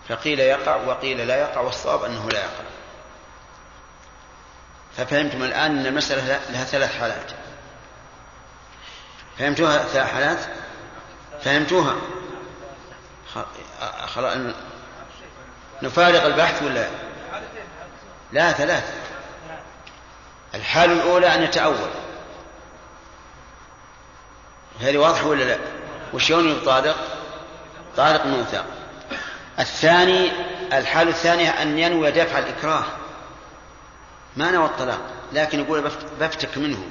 فقيل يقع وقيل لا يقع والصواب أنه لا يقع. ففهمتم الآن أن المسألة لها ثلاث حالات. فهمتوها ثلاث حالات؟ فهمتوها. نفارق البحث ولا؟ لا ثلاث الحالة الأولى أن يتأول. هذه واضحة ولا لا؟ وشلون يطابق طارق موثق. الثاني الحالة الثانية أن ينوي دفع الإكراه. ما نوى الطلاق لكن يقول بفتك منه.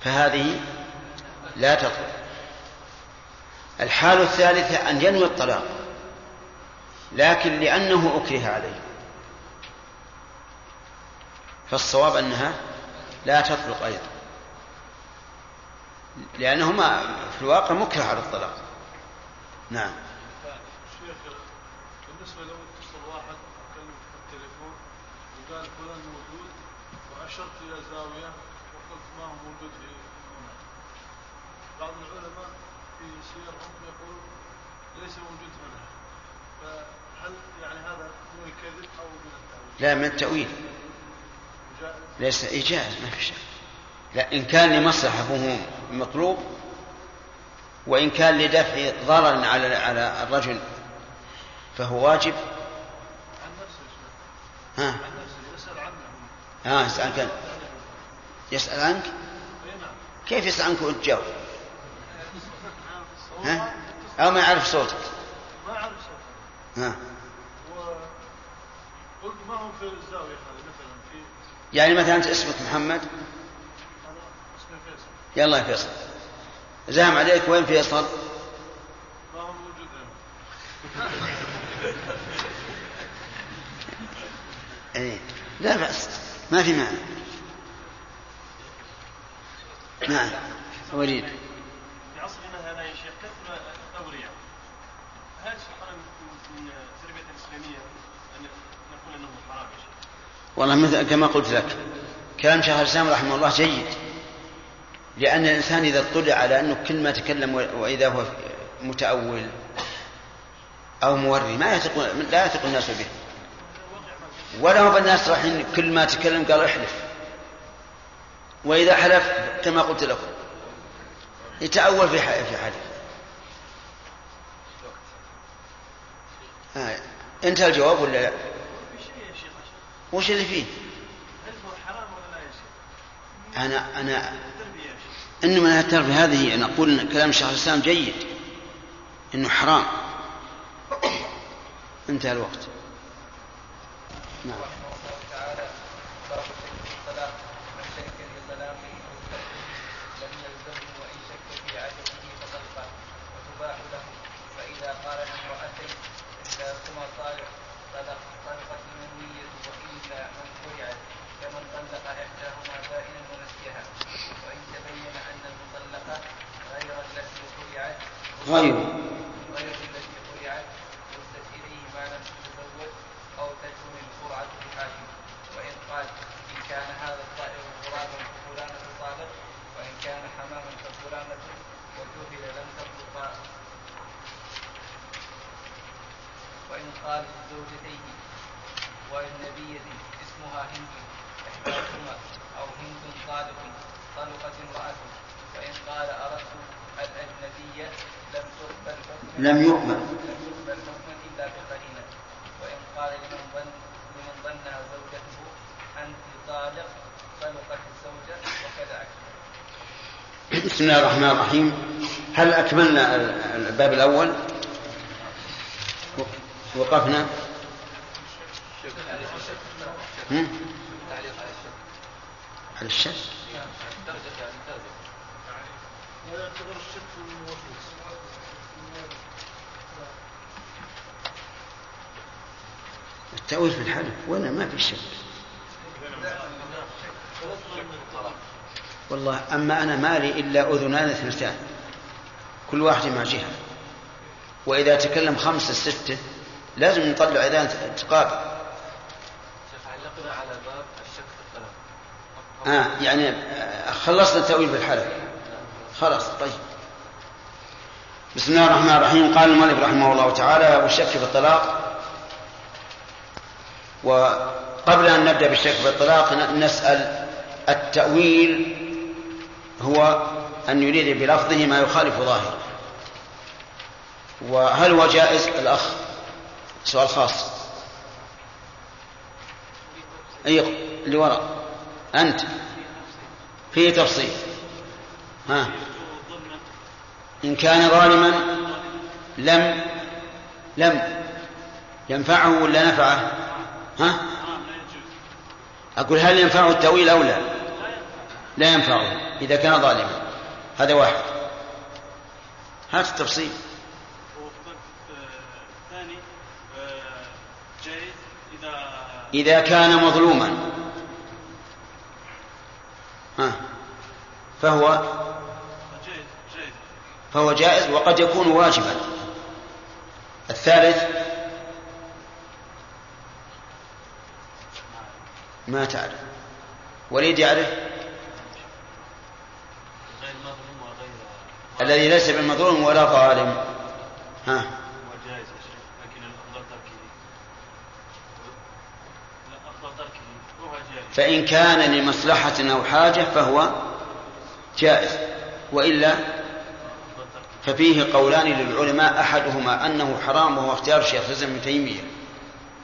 فهذه لا تطلق. الحالة الثالثة أن ينوي الطلاق لكن لأنه أكره عليه. فالصواب أنها لا تطلق أيضا. لأنهما في الواقع مكره على الطلاق. نعم شيخ بالنسبة لو اتصل واحد كلم في التليفون وقال فلان موجود وأشرت إلى زاوية وقلت ما هو موجود في هنا بعض العلماء في سيرهم يقول ليس موجود هنا. فهل يعني هذا من الكذب أو من التأويل؟ لا من التأويل. جائز؟ ليس إيجاز ما في شك. لا إن كان لمصلحة فهو مطلوب وإن كان لدفع ضرر على على الرجل فهو واجب. عن نفسه. ها؟ عن نفسه يسأل عنه. ها يسأل عنك. يسأل عنك؟ نعم. كيف يسأل عنك وأنت تجاوب هو ها أو ما يعرف صوتك. ما أعرف صوته ها. وقلت ما هو في الزاوية هذه؟ مثلا في يعني مثلا أنت اسمك محمد. أنا اسمي فيصل. يلا يا فيصل. زاهم عليك. وين فيصل؟ ما هو موجود هنا. إيه. لا بأس. ما في معنى نعم. وليد في عصرنا هذا يا شيخ كثر من التربيه الاسلاميه ان نقول انه حرام يا شيخ والله مثل كما قلت لك كلام شيخ الإسلام رحمه الله جيد لأن الإنسان إذا اطلع على أنه كل ما تكلم وإذا هو متأول أو موري ما يثق لا يثق الناس به ولا هو الناس رايحين كل ما تكلم قال احلف وإذا حلف كما قلت لكم يتأول في في حلف آه. انتهى الجواب ولا لا؟ في شيء يا شيخ وش اللي فيه؟ هل هو حرام ولا لا شيخ؟ أنا أنا التربية يا شيخ. إنما التربية. هذه نقول إن كلام شيخ الاسلام جيد. إنه حرام. انتهى الوقت. نعم. خلعت لم يقبل إلا بقرينة وإن قال لمن ظن لمن ظنها زوجته أنت طالق طلقت الزوجة وكذا بسم الله الرحمن الرحيم. هل أكملنا الباب الأول؟ وقفنا. هم؟ على الشك. لا يعتبر الشك التأويل في الحلف ولا ما في شك. والله أما أنا مالي إلا أذنان اثنتان. كل واحد مع جهة. وإذا تكلم خمسة ستة لازم نطلع أذان تقابل آه يعني آه، خلصنا التأويل في الحلف. خلاص طيب. بسم الله الرحمن الرحيم. قال المؤلف رحمه الله تعالى والشك في الطلاق وقبل أن نبدأ بالشك في الطلاق نسأل التأويل هو أن يريد بلفظه ما يخالف ظاهره. وهل هو جائز؟ الأخ سؤال خاص. أي اللي وراء. أنت. فيه تفصيل. ها. إن كان ظالما لم لم. ينفعه ولا نفعه؟ ها؟ أقول هل ينفعه التأويل أو لا؟ لا ينفعه إذا كان ظالما. هذا واحد. هات التفصيل. إذا كان مظلوما. ها؟ فهو؟ فهو جائز وقد يكون واجبا. الثالث؟ ما تعرف. وليد يعرف؟ غير مظلوم وغير الذي ليس بالمظلوم ولا ظالم. ها. يا شيخ لكن الافضل تركه لا افضل تركه وهو جائز فإن كان لمصلحة أو حاجة فهو جائز. تركه ففيه قولان للعلماء أحدهما أنه حرام وهو اختيار شيخ ابن تيمية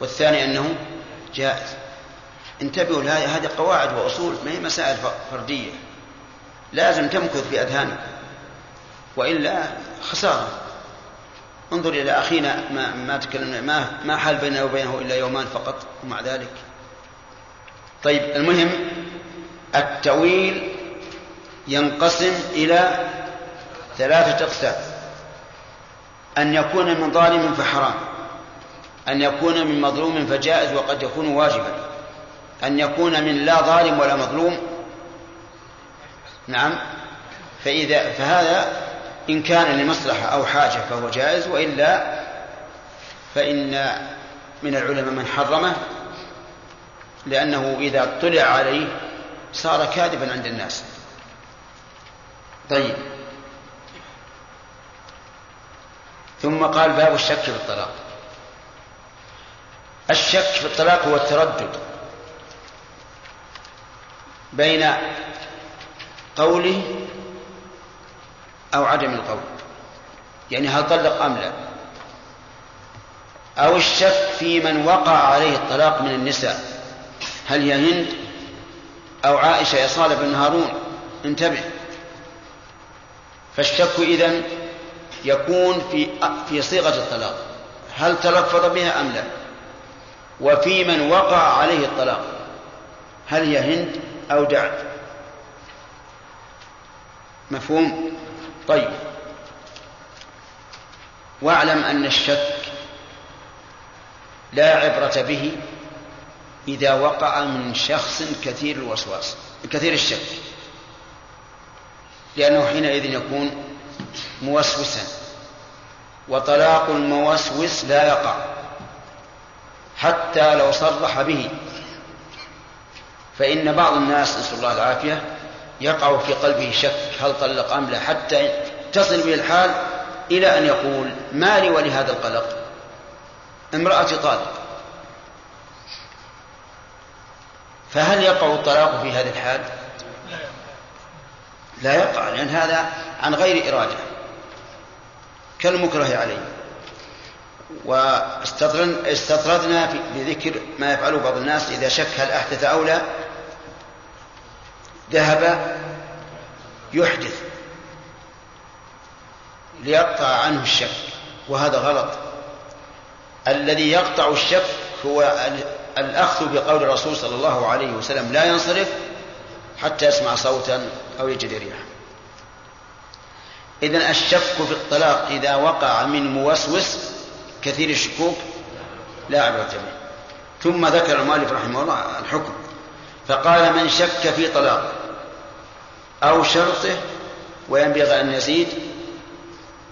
والثاني أنه جائز. انتبهوا لهذه هذه قواعد وأصول ما هي مسائل ف- فردية. لازم تمكث في أذهانكم وإلا خسارة. انظر إلى أخينا ما, ما تكلمنا ما, ما حال بيننا وبينه إلا يومان فقط ومع ذلك. طيب المهم التأويل ينقسم إلى ثلاثة أقسام. أن يكون من ظالم فحرام. أن يكون من مظلوم فجائز وقد يكون واجبا. أن يكون من لا ظالم ولا مظلوم. نعم. فإذا فهذا إن كان لمصلحة أو حاجة فهو جائز وإلا فإن من العلماء من حرمه لأنه إذا اطلع عليه صار كاذبا عند الناس. طيب. ثم قال باب الشك في الطلاق. الشك في الطلاق هو التردد. بين قوله أو عدم القول. يعني هل طلق أم لا؟ أو الشك في من وقع عليه الطلاق من النساء. هل هي هند أو عائشة يا صالح بن هارون؟ انتبه. فالشك إذن يكون في في صيغة الطلاق. هل تلفظ بها أم لا؟ وفي من وقع عليه الطلاق. هل هي هند أو دعت. مفهوم؟ طيب. واعلم أن الشك لا عبرة به إذا وقع من شخص كثير الوسواس كثير الشك. لأنه حينئذ يكون موسوسا وطلاق الموسوس لا يقع حتى لو صرح به. فإن بعض الناس نسأل الله العافية يقع في قلبه شك هل طلق أم لا حتى تصل به الحال إلى أن يقول ما لي ولهذا القلق. امرأتي طالق. فهل يقع الطلاق في هذه الحال؟ لا يقع لأن هذا عن غير إرادة. كالمكره عليه. واستطردنا بذكر ما يفعله بعض الناس إذا شك هل أحدث أو لا ذهب يحدث ليقطع عنه الشك وهذا غلط. الذي يقطع الشك هو الأخذ بقول الرسول صلى الله عليه وسلم لا ينصرف حتى يسمع صوتا أو يجد ريحا. إذا الشك في الطلاق إذا وقع من موسوس كثير الشكوك لا عبرة به ثم ذكر المؤلف رحمه الله الحكم فقال من شك في طلاق أو شرطه وينبغي أن يزيد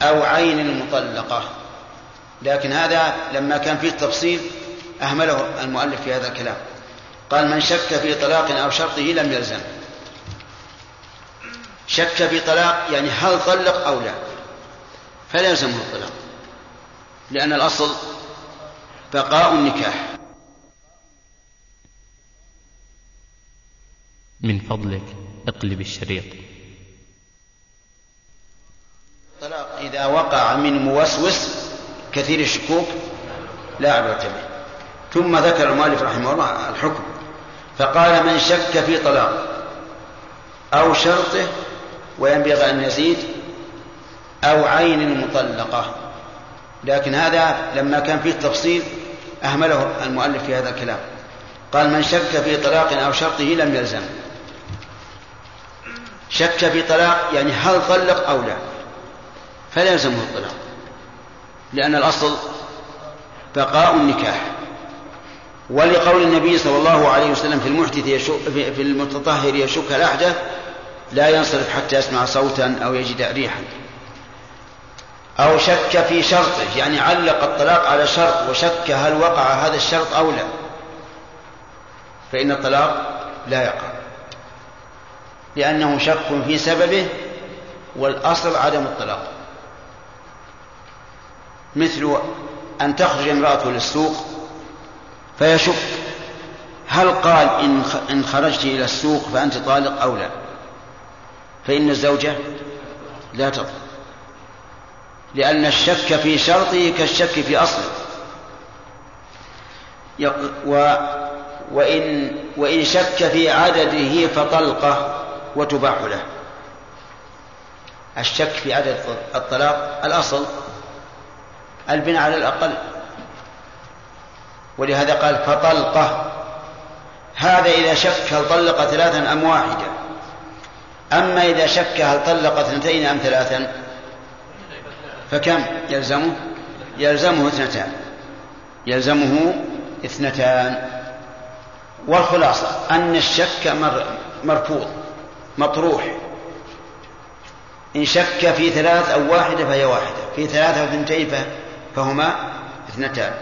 أو عين المطلقة لكن هذا لما كان فيه التفصيل أهمله المؤلف في هذا الكلام. قال من شك في طلاق أو شرطه لم يلزم. شك في طلاق يعني هل طلق أو لا. فلا يلزمه الطلاق لأن الأصل بقاء النكاح. من فضلك. اقلب الشريط. الطلاق إذا وقع من موسوس كثير الشكوك لا عبرة به ثم ذكر المؤلف رحمه الله الحكم فقال من شك في طلاق أو شرطه وينبغي أن يزيد أو عين المطلقة لكن هذا لما كان فيه التفصيل أهمله المؤلف في هذا الكلام. قال من شك في طلاق أو شرطه لم يلزم. شك في طلاق يعني هل طلق أو لا. فلا يلزمه الطلاق لأن الأصل بقاء النكاح. ولقول النبي صلى الله عليه وسلم في المحدث يشك في المتطهر يشك الأحدث لا ينصرف حتى يسمع صوتا أو يجد ريحا. أو شك في شرطه يعني علق الطلاق على شرط وشك هل وقع هذا الشرط أو لا. فإن الطلاق لا يقع. لأنه شك في سببه والأصل عدم الطلاق. مثل أن تخرج امرأة للسوق فيشك. هل قال إن إن خرجت إلى السوق فأنت طالق أو لا؟ فإن الزوجة لا تطلق. لأن الشك في شرطه كالشك في أصله. و وإن وإن شك في عدده فطلقة. وتباح له الشك في عدد الطلاق الأصل البناء على الأقل. ولهذا قال فطلقة. هذا إذا شك هل طلق ثلاثا أم واحدة أما إذا شك هل طلق اثنتين أم ثلاثا فكم؟ يلزمه؟ يلزمه اثنتان. يلزمه اثنتان. والخلاصة أن الشك مرفوض. مطروح. إن شك في ثلاث أو واحدة فهي واحدة. في ثلاثة أو اثنتين فهما اثنتان.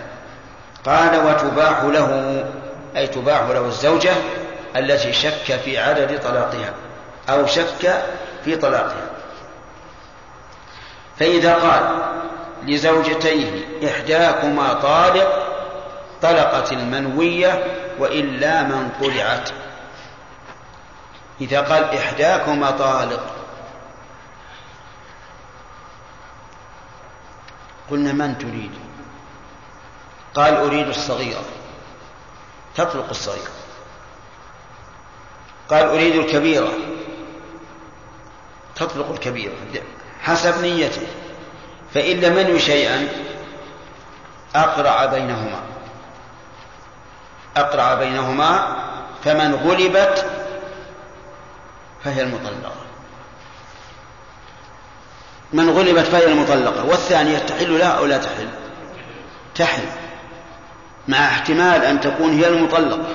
قال وتباح له أي تباح له الزوجة التي شك في عدد طلاقها أو شك في طلاقها. فإذا قال لزوجتيه إحداكما طالق طلقت المنوية وإلا من طلعت. إذا قال إحداكما طالق. قلنا من تريد؟ قال أريد الصغيرة تطلق الصغيرة قال أريد الكبيرة. تطلق الكبيرة. حسب نيته. فإن لم ينوي شيئا أقرع بينهما. أقرع بينهما فمن غلبت فهي المطلقة. من غلبت فهي المطلقة والثانية تحل لها أو لا تحل؟ تحل مع احتمال أن تكون هي المطلقة.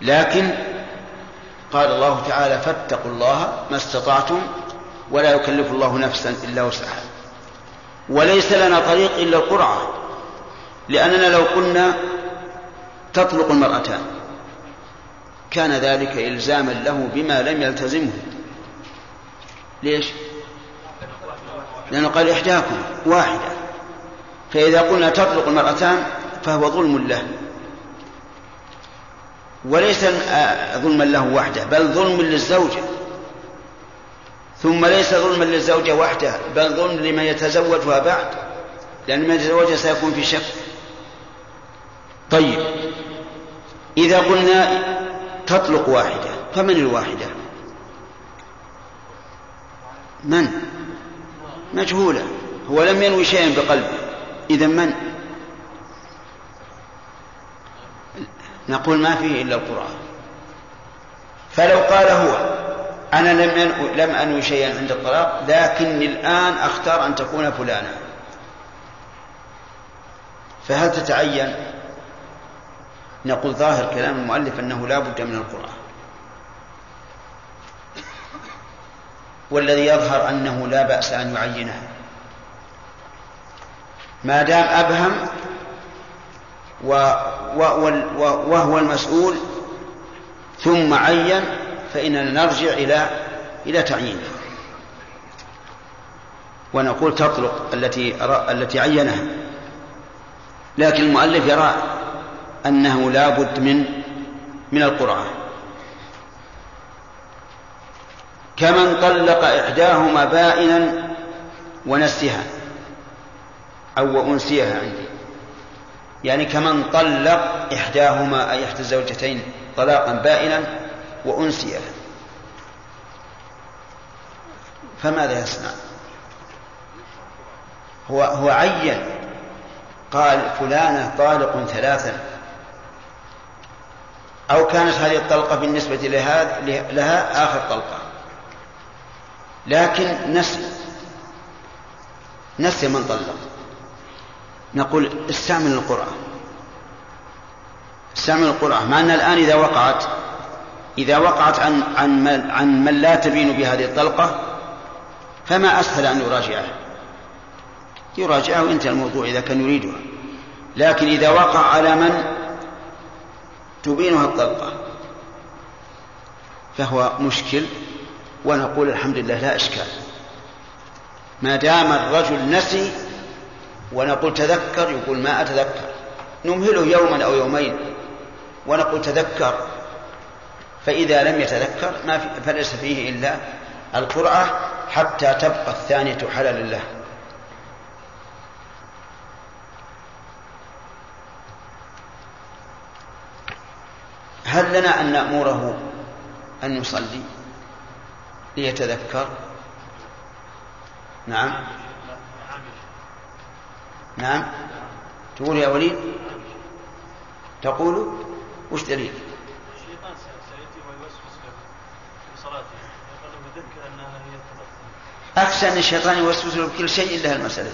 لكن قال الله تعالى فاتقوا الله ما استطعتم ولا يكلف الله نفسا إلا وسعها. وليس لنا طريق إلا القرعة لأننا لو قلنا تطلق المرأتان. كان ذلك إلزاما له بما لم يلتزمه. ليش؟ لأنه قال إحداكم واحدة. فإذا قلنا تطلق المرأتان فهو ظلم له. وليس ظلما له وحده بل ظلم للزوجة ثم ليس ظلما للزوجة وحده بل ظلم لمن يتزوجها بعد. لأن من يتزوجها سيكون في شك. طيب. إذا قلنا تطلق واحدة فمن الواحدة؟ من؟ مجهولة. هو لم ينوي شيئا بقلبه. إذا من؟ نقول ما فيه إلا القرآن. فلو قال هو أنا لم لم أنوي شيئا عند الطلاق لكني الآن أختار أن تكون فلانا فهل تتعين؟ نقول ظاهر كلام المؤلف أنه لا بد من القرآن. والذي يظهر أنه لا بأس أن يعينها. ما دام أبهم وهو المسؤول ثم عين فإننا نرجع إلى إلى تعيينه. ونقول تطلق التي التي عينها. لكن المؤلف يرى أنه لا بد من من القرآن. كمن طلق إحداهما بائنا ونسها أو أنسيها عندي. يعني كمن طلق إحداهما أي إحدى الزوجتين طلاقا بائنا وأنسيها. فماذا يصنع؟ هو هو عين قال فلانة طالق ثلاثا. أو كانت هذه الطلقة بالنسبة لها, لها آخر طلقة. لكن نسي نسي من طلق. نقول استعمل القرآن. استعمل القرآن. مع أن الآن إذا وقعت إذا وقعت عن عن من, عن من لا تبين بهذه الطلقة فما أسهل أن يراجعه يراجعه وانتهى الموضوع إذا كان يريدها. لكن إذا وقع على من تبينها الطلقة فهو مشكل ونقول الحمد لله لا إشكال. ما دام الرجل نسي ونقول تذكر يقول ما أتذكر. نمهله يوما أو يومين ونقول تذكر. فإذا لم يتذكر ما فليس فيه إلا القرعة حتى تبقى الثانية حلالا له. هل لنا أن نأمره أن يصلي ليتذكر. نعم. نعم. تقول يا وليد. تقول وش دليل؟ الشيطان سيأتي ويوسوس في صلاته. أنها هي أخشى أن الشيطان يوسوس له بكل شيء إلا المسألة.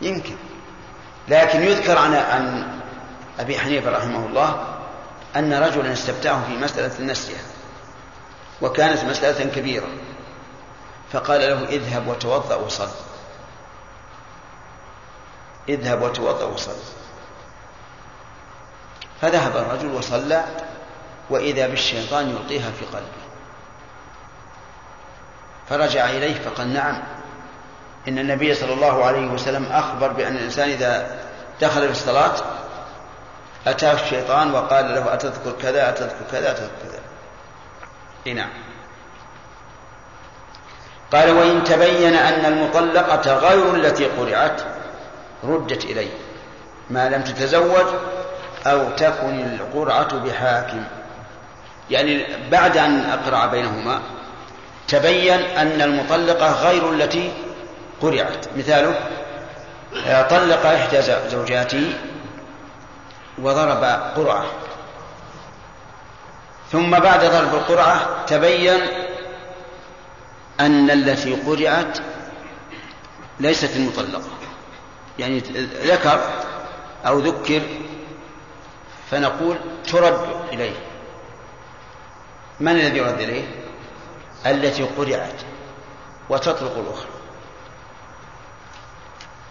يمكن. لكن يذكر عن عن أبي حنيفة رحمه الله أن رجلا استفتاه في مسألة النسية وكانت مسألة كبيرة فقال له اذهب وتوضأ وصل. اذهب وتوضأ وصل. فذهب الرجل وصلى وإذا بالشيطان يلقيها في قلبه. فرجع إليه فقال نعم إن النبي صلى الله عليه وسلم أخبر بأن الإنسان إذا دخل في الصلاة أتاه الشيطان وقال له أتذكر كذا أتذكر كذا أتذكر كذا. إيه نعم. قال وإن تبين أن المطلقة غير التي قرعت ردت إليه. ما لم تتزوج أو تكن القرعة بحاكم. يعني بعد أن أقرع بينهما تبين أن المطلقة غير التي قرعت. مثاله طلق إحدى زوجاته وضرب قرعة. ثم بعد ضرب القرعة تبين أن التي قرعت ليست المطلقة. يعني ذكر أو ذكر فنقول ترد إليه. من الذي يرد إليه؟ التي قرعت وتطلق الأخرى.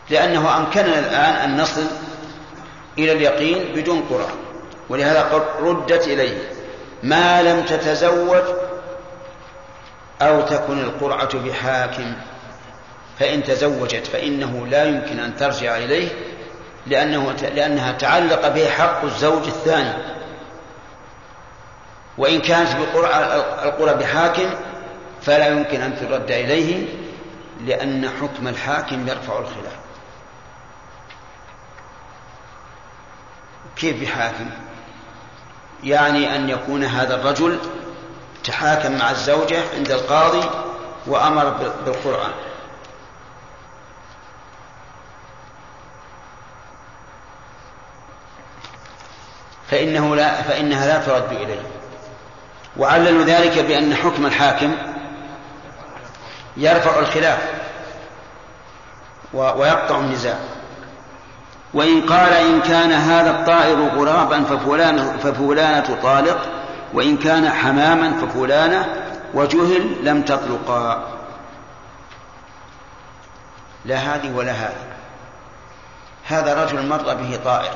لأنه أمكننا الآن أن نصل إلى اليقين بدون قرعة ولهذا ردت إليه. ما لم تتزوج أو تكن القرعة بحاكم. فإن تزوجت فإنه لا يمكن أن ترجع إليه لأنه لأنها تعلق به حق الزوج الثاني. وإن كانت بقرعة القرى بحاكم فلا يمكن أن ترد إليه لأن حكم الحاكم يرفع الخلاف. كيف بحاكم يعني أن يكون هذا الرجل تحاكم مع الزوجة عند القاضي وأمر بالقرآن. فإنه لا فإنها لا ترد إليه. وعللوا ذلك بأن حكم الحاكم يرفع الخلاف ويقطع النزاع. وإن قال إن كان هذا الطائر غرابا ففلانة, ففلانة طالق وإن كان حماما ففلانة وجهل لم تطلقا. لا هذه ولا هذه. هذا رجل مر به طائر.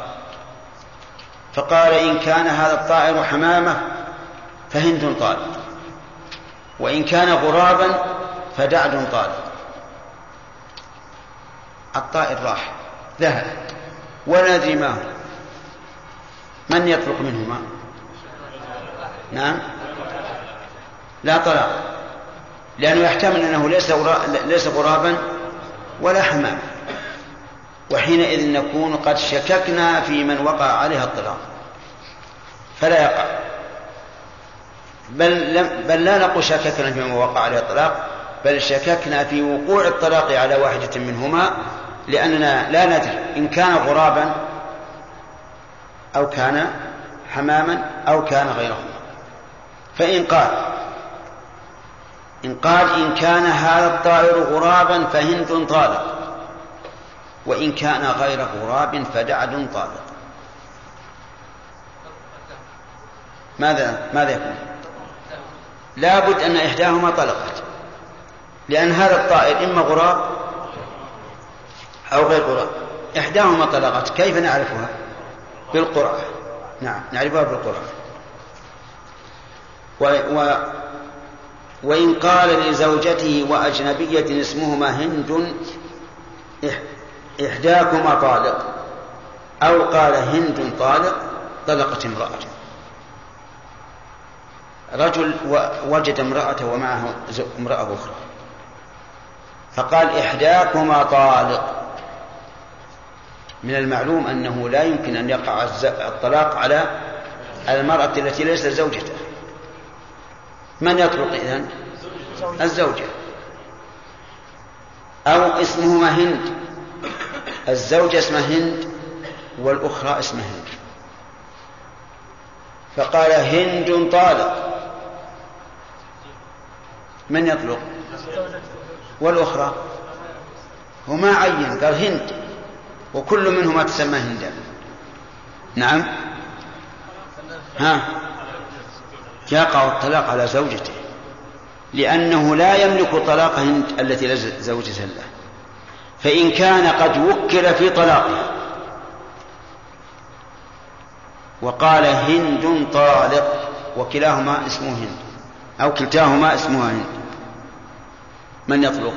فقال إن كان هذا الطائر حمامة فهند طالق. وإن كان غرابا فدعد طالق. الطائر راح ذهب. ولا ندري ما من يطلق منهما؟ نعم. لا طلاق. لأنه يحتمل أنه ليس ليس غرابا ولا حمام. وحينئذ نكون قد شككنا في من وقع عليها الطلاق. فلا يقع. بل, لم بل لا نقول شككنا في من وقع عليها الطلاق بل شككنا في وقوع الطلاق على واحدة منهما لأننا لا ندري إن كان غرابا أو كان حماما أو كان غيرهما فإن قال إن قال إن كان هذا الطائر غرابا فهند طالق وإن كان غير غراب فدعد طالق ماذا ماذا يكون؟ لابد أن إحداهما طلقت لأن هذا الطائر إما غراب أو غير غراب إحداهما طلقت كيف نعرفها؟ بالقرعة نعم نعرفها بالقرعة و... و... وإن قال لزوجته وأجنبية اسمهما هند إحداكما طالق. أو قال هند طالق طلقت امرأته رجل وجد امرأته ومعه امرأة أخرى. فقال إحداكما طالق. من المعلوم أنه لا يمكن أن يقع الطلاق على المرأة التي ليست زوجته. من يطلق إذن؟ الزوجة. أو اسمهما هند. الزوجة اسمها هند والأخرى اسمها هند. فقال هند طالق. من يطلق؟ والأخرى. وما عين. قال هند. وكل منهما تسمى هندا. نعم. ها. يقع الطلاق على زوجته. لأنه لا يملك طلاق هند التي لا زوجة له فإن كان قد وكل في طلاقها وقال هند طالق وكلاهما اسمه هند. أو كلتاهما اسمها هند. من يطلق؟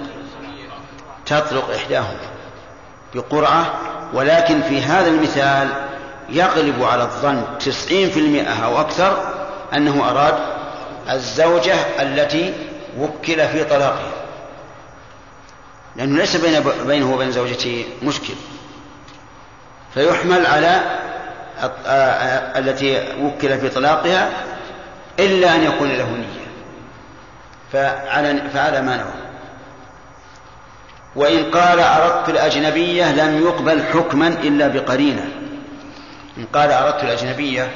تطلق إحداهما. بقرعة ولكن في هذا المثال يغلب على الظن تسعين في المئة أو أكثر أنه أراد الزوجة التي وكل في طلاقها. لأنه ليس بين بينه وبين زوجته مشكل. فيحمل على التي وكل في طلاقها إلا أن يكون له نية. فعلى, فعلى ما نوى وإن قال أردت الأجنبية لم يقبل حكما إلا بقرينة. إن قال أردت الأجنبية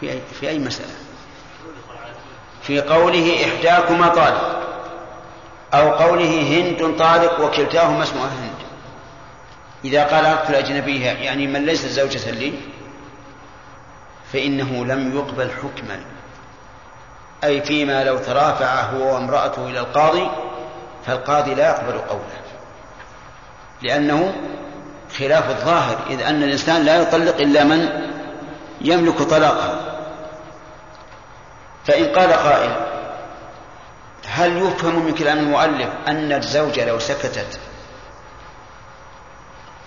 في أي, في أي مسألة؟ في قوله إحداكما طالق أو قوله هند طالق وكلتاهما اسمها هند. إذا قال أردت الأجنبية يعني من ليس زوجة لي فإنه لم يقبل حكما. أي فيما لو ترافع هو وامرأته إلى القاضي فالقاضي لا يقبل قوله. لأنه خلاف الظاهر إذ أن الإنسان لا يطلق إلا من يملك طلاقه. فإن قال قائل هل يفهم من كلام المؤلف أن الزوجة لو سكتت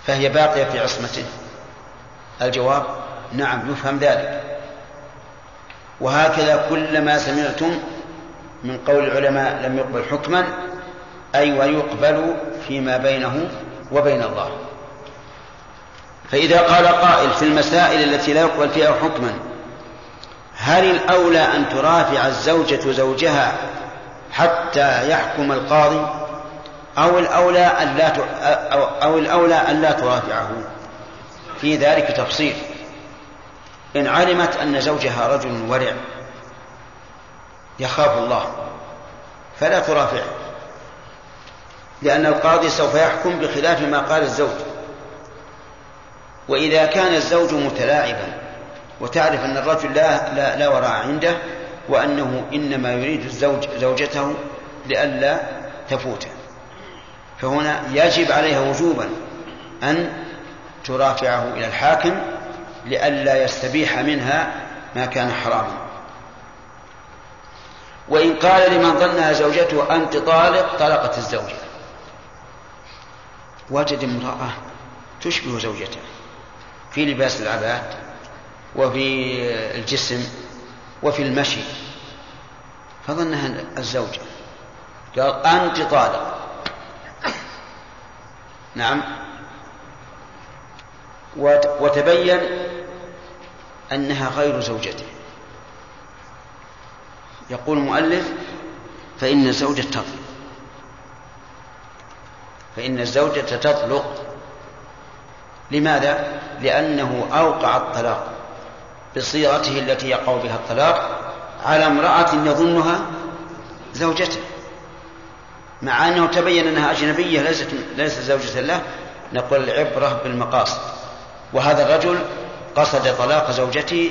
فهي باقية في عصمته؟ الجواب نعم يفهم ذلك. وهكذا كلما سمعتم من قول العلماء لم يقبل حكما أي ويقبل فيما بينه وبين الله. فإذا قال قائل في المسائل التي لا يقبل فيها حكما هل الأولى أن ترافع الزوجة زوجها حتى يحكم القاضي أو الأولى أو الأولى أن لا ترافعه؟ في ذلك تفصيل. إن علمت أن زوجها رجل ورع يخاف الله فلا ترافعه لأن القاضي سوف يحكم بخلاف ما قال الزوج. وإذا كان الزوج متلاعبا وتعرف أن الرجل لا, لا, لا وراء عنده وأنه إنما يريد الزوج زوجته لئلا تفوته فهنا يجب عليها وجوبا أن ترافعه إلى الحاكم لئلا يستبيح منها ما كان حراما. وإن قال لمن ظنها زوجته أنت طالق طلقت الزوجة. وجد امرأة تشبه زوجته في لباس العباد وفي الجسم وفي المشي فظنها الزوجة. قال أنت طالق. نعم. وتبين أنها غير زوجته. يقول المؤلف فإن الزوجة تطلق. فإن الزوجة تطلق. لماذا؟ لأنه أوقع الطلاق بصيغته التي يقع بها الطلاق على امرأة يظنها زوجته. مع أنه تبين أنها أجنبية ليست ليست زوجة له نقول العبرة بالمقاصد. وهذا الرجل قصد طلاق زوجته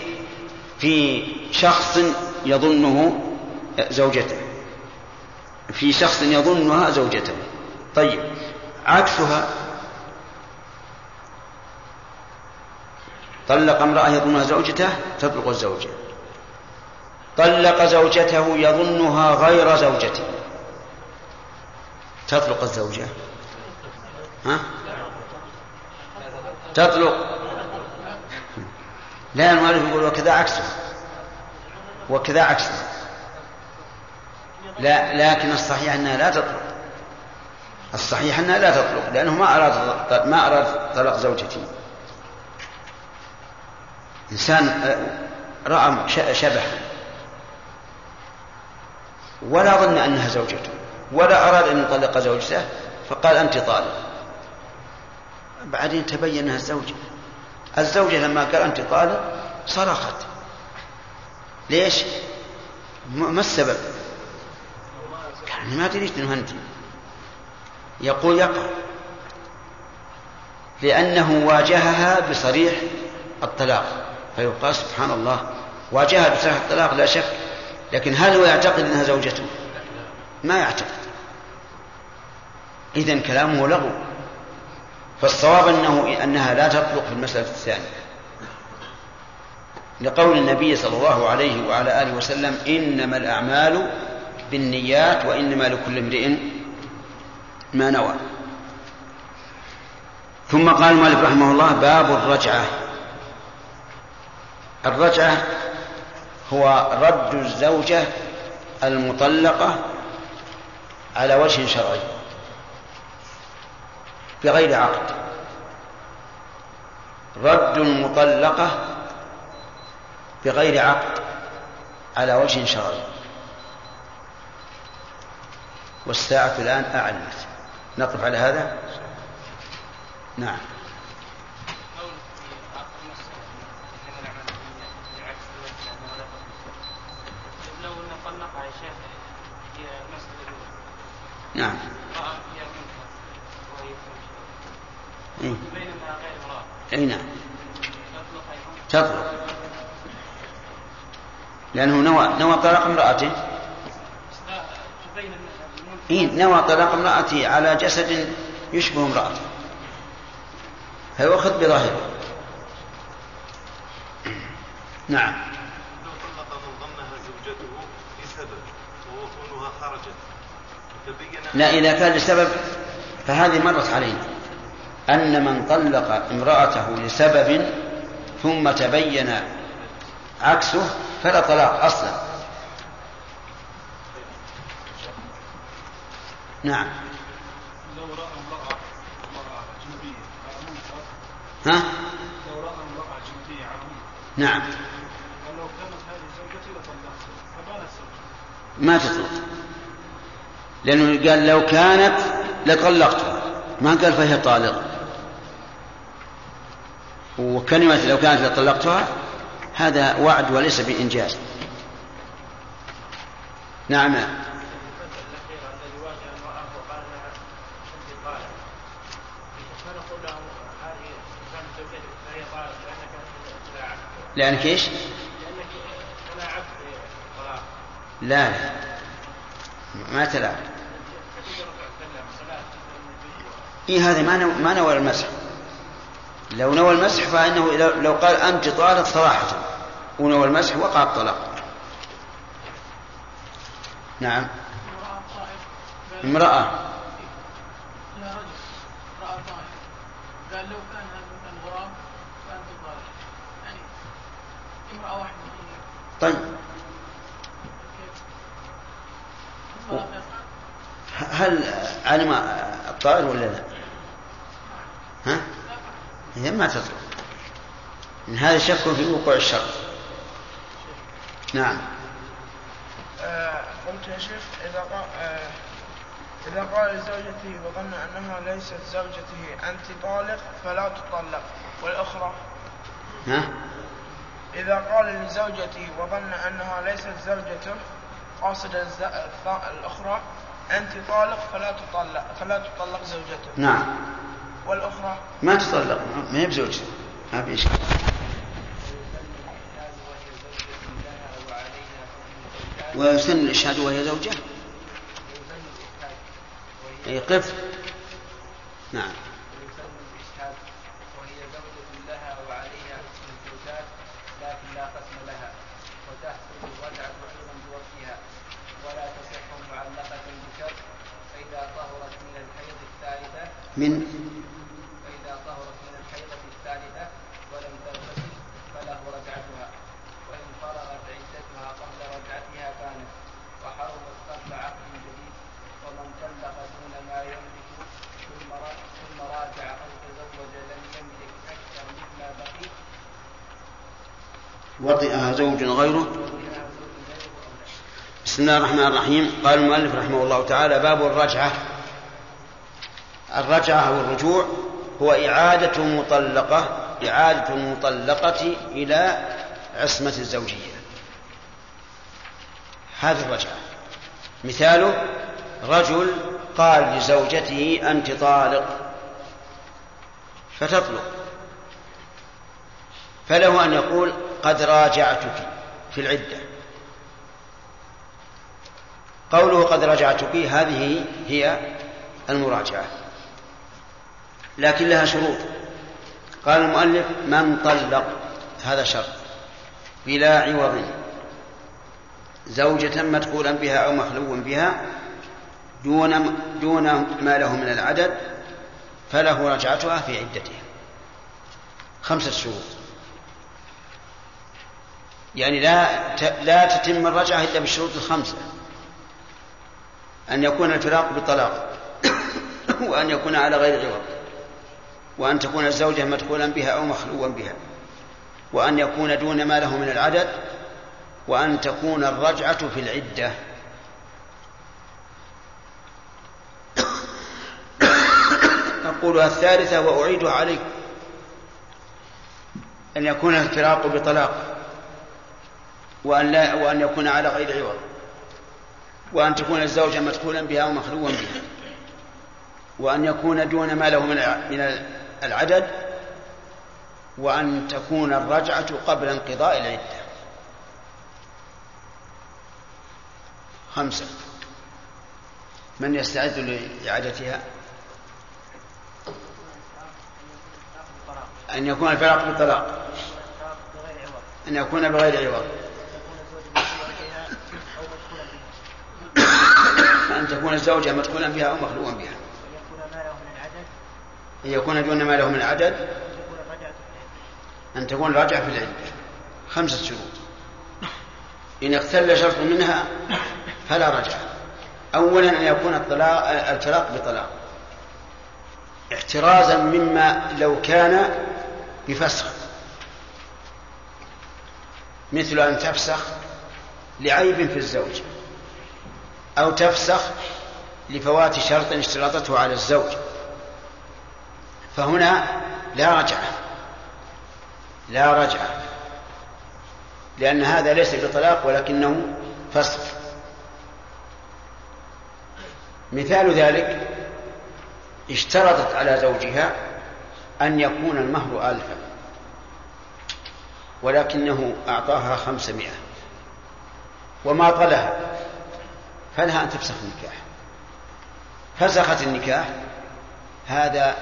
في شخص يظنه زوجته. في شخص يظنها زوجته. طيب عكسها. طلق امرأة يظنها زوجته تطلق الزوجة طلق زوجته يظنها غير زوجته تطلق الزوجة. ها؟ تطلق. لا المؤلف يقول وكذا عكسه. وكذا عكسه. لا لكن الصحيح أنها لا تطلق. الصحيح أنها لا تطلق لأنه ما أراد ما أراد طلاق زوجته إنسان رأى شبحا ولا ظن أنها زوجته ولا أراد أن يطلق زوجته فقال أنت طالق. بعدين تبين انها الزوجة. الزوجة لما قال أنت طالق صرخت. ليش؟ ما السبب؟ يعني ما تريد انه أنت. يقول يقع. لأنه واجهها بصريح الطلاق. فيقال سبحان الله واجهها بصحة الطلاق لا شك. لكن هل هو يعتقد أنها زوجته؟ ما يعتقد. إذن كلامه لغو. فالصواب أنه أنها لا تطلق في المسألة الثانية. لقول النبي صلى الله عليه وعلى آله وسلم إنما الأعمال بالنيات وإنما لكل امرئ ما نوى. ثم قال المؤلف رحمه الله باب الرجعة. الرجعة هو رد الزوجة المطلقة على وجه شرعي. بغير عقد. رد المطلقة بغير عقد على وجه شرعي. والساعة الآن أعلنت نقف على هذا؟ نعم. نعم رأى فيها منكر وهي تمشي إيه. أي نعم. تطلق. لأنه نوى نوى طلاق المنكر إيه نوى طلاق امرأته على جسد يشبه امرأته. فيؤخذ بظاهره. نعم. لو طلق من ظنها زوجته لسبب وهو كونها خرجت لا إذا كان لسبب فهذه مرت علينا. أن من طلق امرأته لسبب ثم تبين عكسه فلا طلاق أصلا. نعم. لو اجنبيه على منكر ها؟ لو اجنبيه على منكر نعم. ولو كانت هذه زوجتي لطلقتها فبانت زوجتي ما تطلق. لأنه قال لو كانت لطلقتها. ما قال فهي طالق. وكلمة لو كانت لطلقتها هذا وعد وليس بإنجاز. نعم. لأنك إيش لا. لا ما صلاة إيه هذا ما نوى المسح. لو نوى المسح فإنه لو- قال أنت طالق صراحة. ونوى المسح وقع الطلاق. نعم. امرأة. قال لو كان فأنت طالق يعني امرأة واحدة طيب. هل علم الطائر ولا لا؟ ها؟ إذا ما تطلق إن هذا شك في وقوع الشر نعم. آه، قلت يا شيخ إذا قال آه، إذا قال لزوجته وظن أنها ليست زوجته أنت طالق فلا تطلق. والأخرى؟ ها؟ إذا قال لزوجته وظن أنها ليست زوجته قاصد الأخرى أنت طالق فلا تطلق فلا تطلق زوجته. نعم. والأخرى؟ ما تطلق ما هي بزوجته ما في إشكال ويسن الإشهاد وهي زوجة. أي قف نعم. ويسن الإشهاد وهي زوجة لها وعليها اسم الزوجات لكن لا قسم لها وتحصل الرجعة أيضا بوقتها ولا تصح معلقة بشرط فإذا طهرت من الحيض الثالثة من فإذا طهرت من الحيضة الثالثة ولم تغتسل فله رجعتها وإن فرغت عدتها قبل رجعتها كانت وحرمت قبل عقد جديد ومن طلق دون ما يملك ثم را- ثم راجع أو تزوج لم يملك أكثر مما بقي وطئها زوج غيره. بسم الله الرحمن الرحيم. قال المؤلف رحمه الله تعالى باب الرجعة. الرجعة أو الرجوع هو إعادة مطلقة إعادة المطلقة إلى عصمة الزوجية. هذه الرجعة. مثاله رجل قال لزوجته أنت طالق. فتطلق. فله أن يقول قد راجعتك في العدة. قوله قد رجعتك هذه هي المراجعة. لكن لها شروط. قال المؤلف من طلق هذا شرط. بلا عوض زوجة مدخولا بها أو مخلو بها دون دون ما له من العدد فله رجعتها في عدتها. خمسة شروط. يعني لا لا تتم الرجعة إلا بالشروط الخمسة. أن يكون الفراق بطلاق وأن يكون على غير عوض وأن تكون الزوجة مدخولا بها أو مخلوا بها وأن يكون دون ما له من العدد وأن تكون الرجعة في العدة. أقولها الثالثة وأعيدها عليكم أن يكون الفراق بطلاق وأن, لا وأن يكون على غير عوض. وأن تكون الزوجة مدخولا بها أو مخلوا بها. وأن يكون دون ما له من العدد. وأن تكون الرجعة قبل انقضاء العدة. خمسة. من يستعد لإعادتها؟ أن يكون الفراق بالطلاق. أن يكون بغير عوض أن تكون الزوجة مدخولا بها أو مخلوقا بها. أن يكون دون ما له من العدد أن تكون الرجعة في العدة خمسة شروط. إن اختل شرط منها فلا رجعة. أولا أن يكون الطلاق الفراق بطلاق. احترازا مما لو كان بفسخ. مثل أن تفسخ لعيب في الزوج. أو تفسخ لفوات شرط اشترطته على الزوج. فهنا لا رجعة. لا رجعة. لأن هذا ليس بطلاق ولكنه فسخ. مثال ذلك اشترطت على زوجها أن يكون المهر ألفا ولكنه أعطاها خمسمائة وما طلها. فلها أن تفسخ النكاح. فسخت النكاح هذا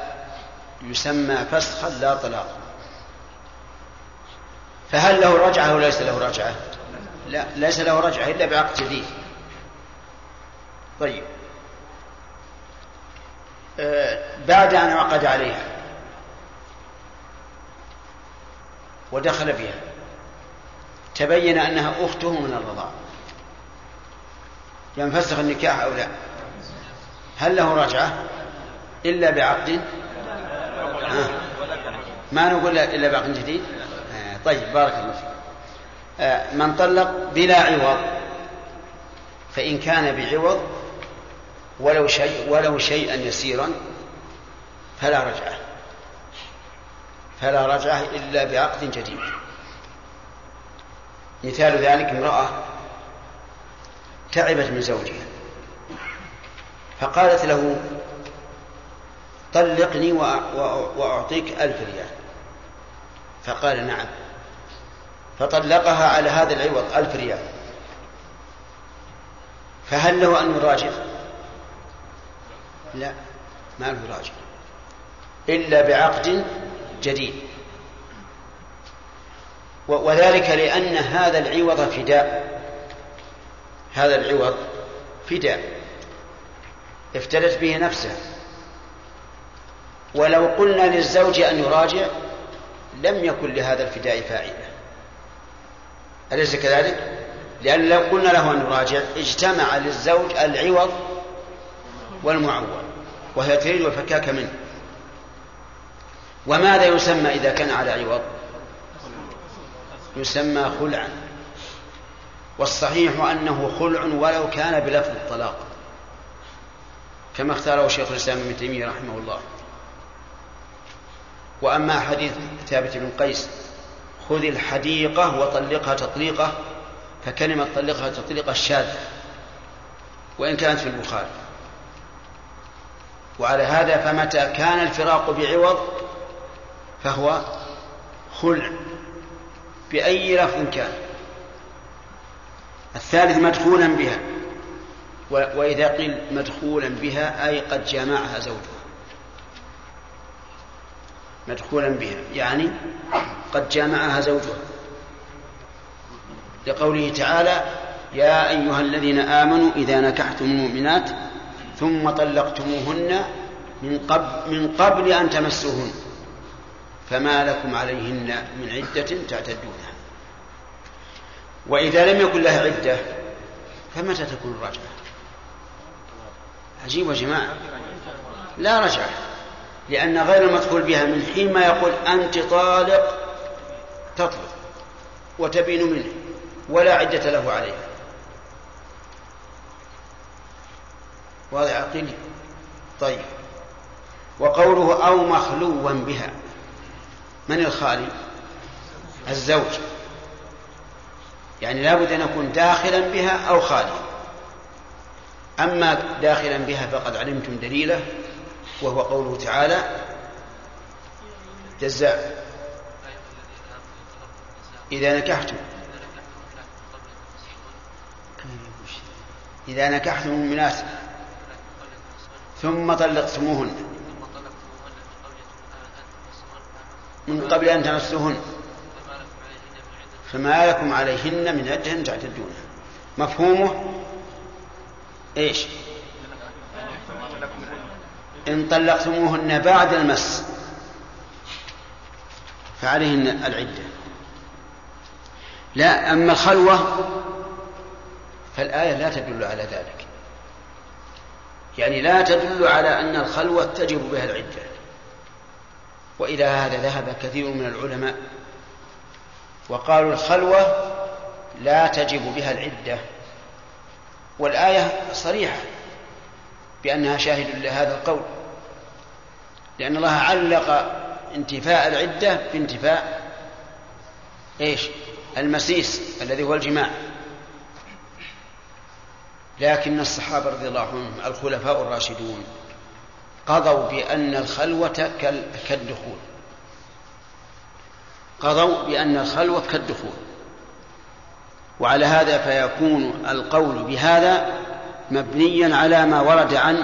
يسمى فسخا لا طلاقا. فهل له رجعة أو ليس له رجعة؟ لا ليس له رجعة إلا بعقد جديد. طيب. آه بعد أن عقد عليها ودخل بها تبين أنها أخته من الرضاعة ينفسخ النكاح أو لا هل له رجعة إلا بعقد آه. ما نقول إلا بعقد جديد آه. طيب بارك الله فيك آه. من طلق بلا عوض فإن كان بعوض ولو شيء ولو شيئا يسيرا فلا رجعة فلا رجعة إلا بعقد جديد مثال ذلك امرأة تعبت من زوجها. فقالت له طلقني وأعطيك ألف ريال. فقال نعم. فطلقها على هذا العوض ألف ريال. فهل له أن يراجع؟ لا ما له يراجع إلا بعقد جديد. وذلك لأن هذا العوض فداء. هذا العوض فداء افتدت به نفسها ولو قلنا للزوج أن يراجع لم يكن لهذا الفداء فائدة أليس كذلك؟ لأن لو قلنا له أن يراجع اجتمع للزوج العوض والمعول وهي تريد الفكاك منه. وماذا يسمى إذا كان على عوض؟ يسمى خلعا. والصحيح أنه خلع ولو كان بلفظ الطلاق. كما اختاره شيخ الإسلام ابن تيمية رحمه الله. وأما حديث ثابت بن قيس خذ الحديقة وطلقها تطليقة فكلمة طلقها تطليقة شاذة وإن كانت في البخاري. وعلى هذا فمتى كان الفراق بعوض فهو خلع بأي لفظ كان. الثالث مدخولا بها. وإذا قيل مدخولا بها أي قد جامعها زوجها. مدخولا بها يعني قد جامعها زوجها. لقوله تعالى يا أيها الذين آمنوا إذا نكحتم المؤمنات ثم طلقتموهن من قبل, من قبل أن تمسوهن فما لكم عليهن من عدة تعتدونها. وإذا لم يكن لها عدة فمتى تكون الرجعة عجيب يا جماعة. لا رجعة لأن غير المدخول بها من حين ما يقول أنت طالق تطلق وتبين منه ولا عدة له عليها. واضح عقلي طيب. وقوله أو مخلوا بها من الخالي؟ الزوج. يعني لابد أن يكون داخلا بها أو خاليا أما داخلا بها فقد علمتم دليله وهو قوله تعالى جزاء. إذا نكحتم. إذا نكحتم المؤمنات ثم طلقتموهن. من قبل أن تمسوهن فما لكم عليهن من عدة تعتدونها مفهومه؟ إيش؟ إن طلقتموهن بعد المس فعليهن العدة. لا أما الخلوة فالآية لا تدل على ذلك. يعني لا تدل على أن الخلوة تجب بها العدة. وإلى هذا ذهب كثير من العلماء وقالوا الخلوة لا تجب بها العدة. والآية صريحة بأنها شاهد لهذا القول لأن الله علق انتفاء العدة بانتفاء إيش؟ المسيس الذي هو الجماع. لكن الصحابة رضي الله عنهم الخلفاء الراشدون قضوا بأن الخلوة كالدخول. قضوا بأن الخلوة كالدخول وعلى هذا فيكون القول بهذا مبنيا على ما ورد عن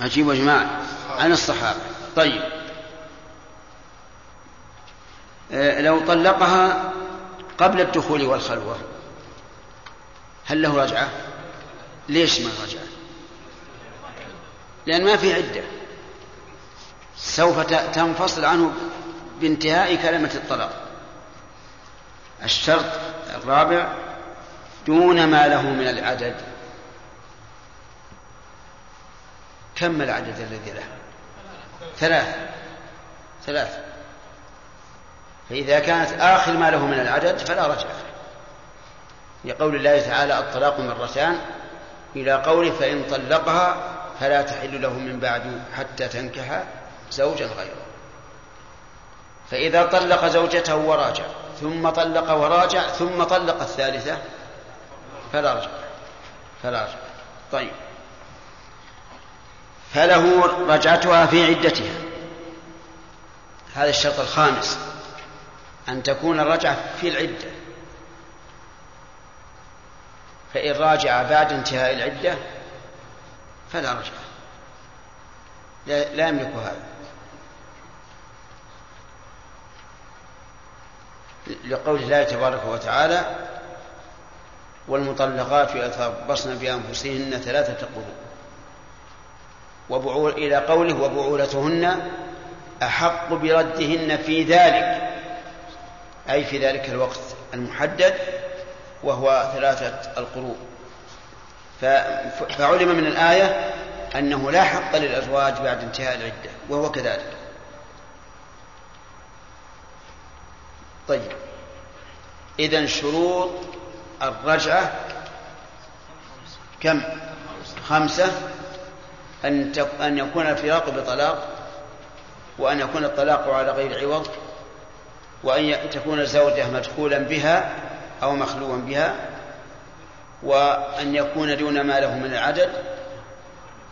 عجيب يا جماعة عن الصحابة طيب آه، لو طلقها قبل الدخول والخلوة هل له رجعة؟ ليش ما رجعة؟ لأن ما في عدة سوف تنفصل عنه بانتهاء كلمة الطلاق. الشرط الرابع دون ما له من العدد. كم العدد الذي له؟ ثلاث. ثلاث. فإذا كانت آخر ما له من العدد فلا رجعة لقول الله تعالى الطلاق مرتان. إلى قوله فإن طلقها فلا تحل له من بعد حتى تنكح زوجا غيره. فإذا طلق زوجته وراجع ثم طلق وراجع ثم طلق الثالثة فلا رجع فلا رجع. طيب. فله رجعتها في عدتها. هذا الشرط الخامس أن تكون الرجعة في العدة. فإن راجع بعد انتهاء العدة فلا رجعة. لا, لا يملك هذا. لقول الله تبارك وتعالى والمطلقات يتربصن بأنفسهن ثلاثة قروء وبعول إلى قوله وبعولتهن أحق بردهن في ذلك أي في ذلك الوقت المحدد وهو ثلاثة القروء فعلم من الآية أنه لا حق للأزواج بعد انتهاء العدة وهو كذلك. طيب. إذا شروط الرجعة كم؟ خمسة. أن أن يكون الفراق بطلاق وأن يكون الطلاق على غير عوض وأن تكون الزوجة مدخولا بها أو مخلوا بها وأن يكون دون ما له من العدد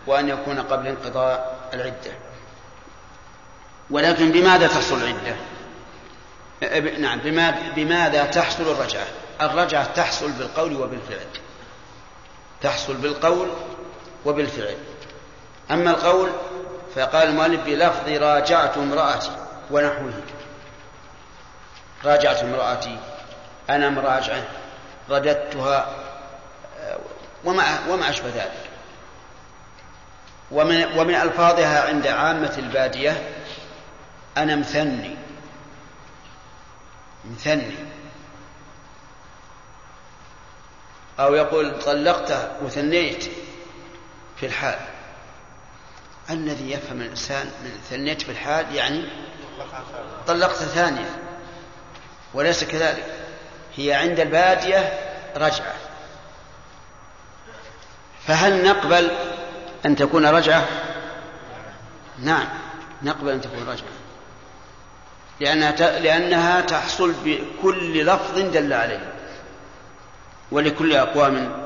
وأن يكون قبل انقضاء العدة. ولكن بماذا تحصل العدة؟ نعم بما بماذا تحصل الرجعة؟ الرجعة تحصل بالقول وبالفعل. تحصل بالقول وبالفعل. أما القول فقال المؤلف بلفظ راجعت امرأتي ونحوه. راجعت امرأتي أنا مراجعة رددتها آه، وما وما أشبه ذلك. ومن ومن ألفاظها عند عامة البادية أنا مثني. مثني أو يقول طلقته وثنيت في الحال. الذي يفهم الإنسان من ثنيت في الحال يعني طلقت ثانية. وليس كذلك. هي عند البادية رجعة. فهل نقبل أن تكون رجعة؟ نعم نقبل أن تكون رجعة. لأنها لأنها تحصل بكل لفظ دل عليه ولكل أقوام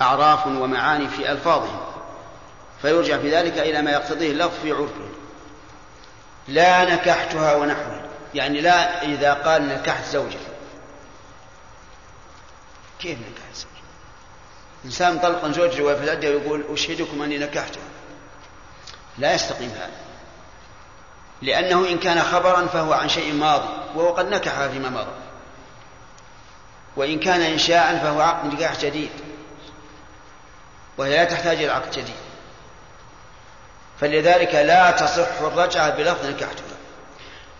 أعراف ومعاني في ألفاظهم فيرجع في ذلك إلى ما يقتضيه اللفظ في عرفه. لا نكحتها ونحوه يعني لا إذا قال نكحت زوجة كيف نكحت زوجة إنسان طلق زوجته ويقول أشهدكم أني نكحتها. لا يستقيم هذا. لأنه إن كان خبرا فهو عن شيء ماضي وهو قد نكحها فيما مضى. وإن كان إنشاء فهو عقد نكاح جديد وهي لا تحتاج إلى عقد جديد. فلذلك لا تصح الرجعة بلفظ نكحتها